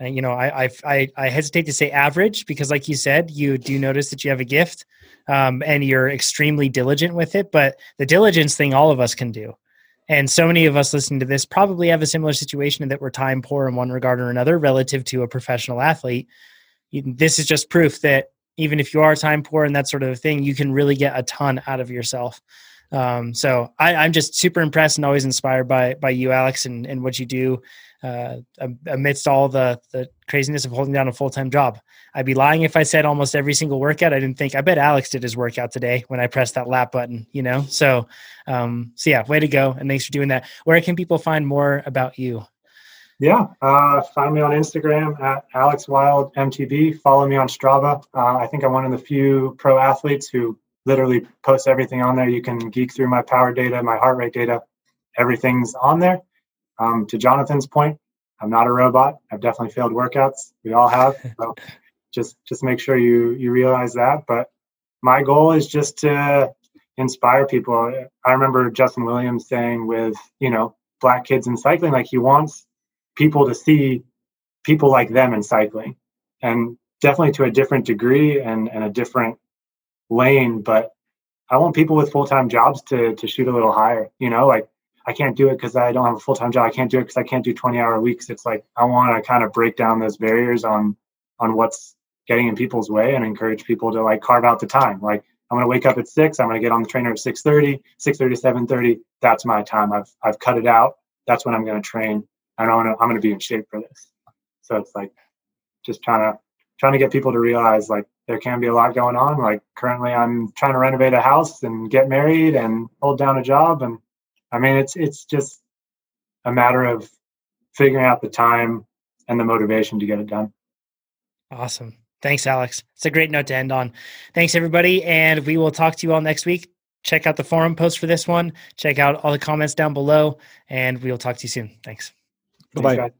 uh, you know I, I I hesitate to say average because, like you said, you do notice that you have a gift, um, and you're extremely diligent with it. But the diligence thing, all of us can do. And so many of us listening to this probably have a similar situation that we're time poor in one regard or another relative to a professional athlete. This is just proof that even if you are time poor and that sort of thing, you can really get a ton out of yourself. Um, so I, I'm just super impressed and always inspired by by you, Alex, and, and what you do uh, amidst all the the craziness of holding down a full time job. I'd be lying if I said almost every single workout. I didn't think. I bet Alex did his workout today when I pressed that lap button. You know, so um, so yeah, way to go, and thanks for doing that. Where can people find more about you? Yeah, uh, find me on Instagram at Alex Wild MTB. Follow me on Strava. Uh, I think I'm one of the few pro athletes who literally post everything on there. You can geek through my power data, my heart rate data. Everything's on there. Um, to Jonathan's point, I'm not a robot. I've definitely failed workouts. We all have. So just just make sure you you realize that. But my goal is just to inspire people. I remember Justin Williams saying with you know black kids in cycling, like he wants people to see people like them in cycling, and definitely to a different degree and and a different lane. But I want people with full time jobs to to shoot a little higher. You know, like I can't do it because I don't have a full time job. I can't do it because I can't do 20 hour weeks. It's like I want to kind of break down those barriers on on what's getting in people's way and encourage people to like carve out the time. Like I'm gonna wake up at six, I'm gonna get on the trainer at 6:30, 6:30 7:30. That's my time. I've I've cut it out. That's when I'm gonna train. And I'm gonna I'm gonna be in shape for this. So it's like just trying to trying to get people to realize like there can be a lot going on. Like currently I'm trying to renovate a house and get married and hold down a job and I mean, it's it's just a matter of figuring out the time and the motivation to get it done. Awesome. Thanks, Alex. It's a great note to end on. Thanks, everybody. And we will talk to you all next week. Check out the forum post for this one. Check out all the comments down below, and we will talk to you soon. Thanks. Bye bye.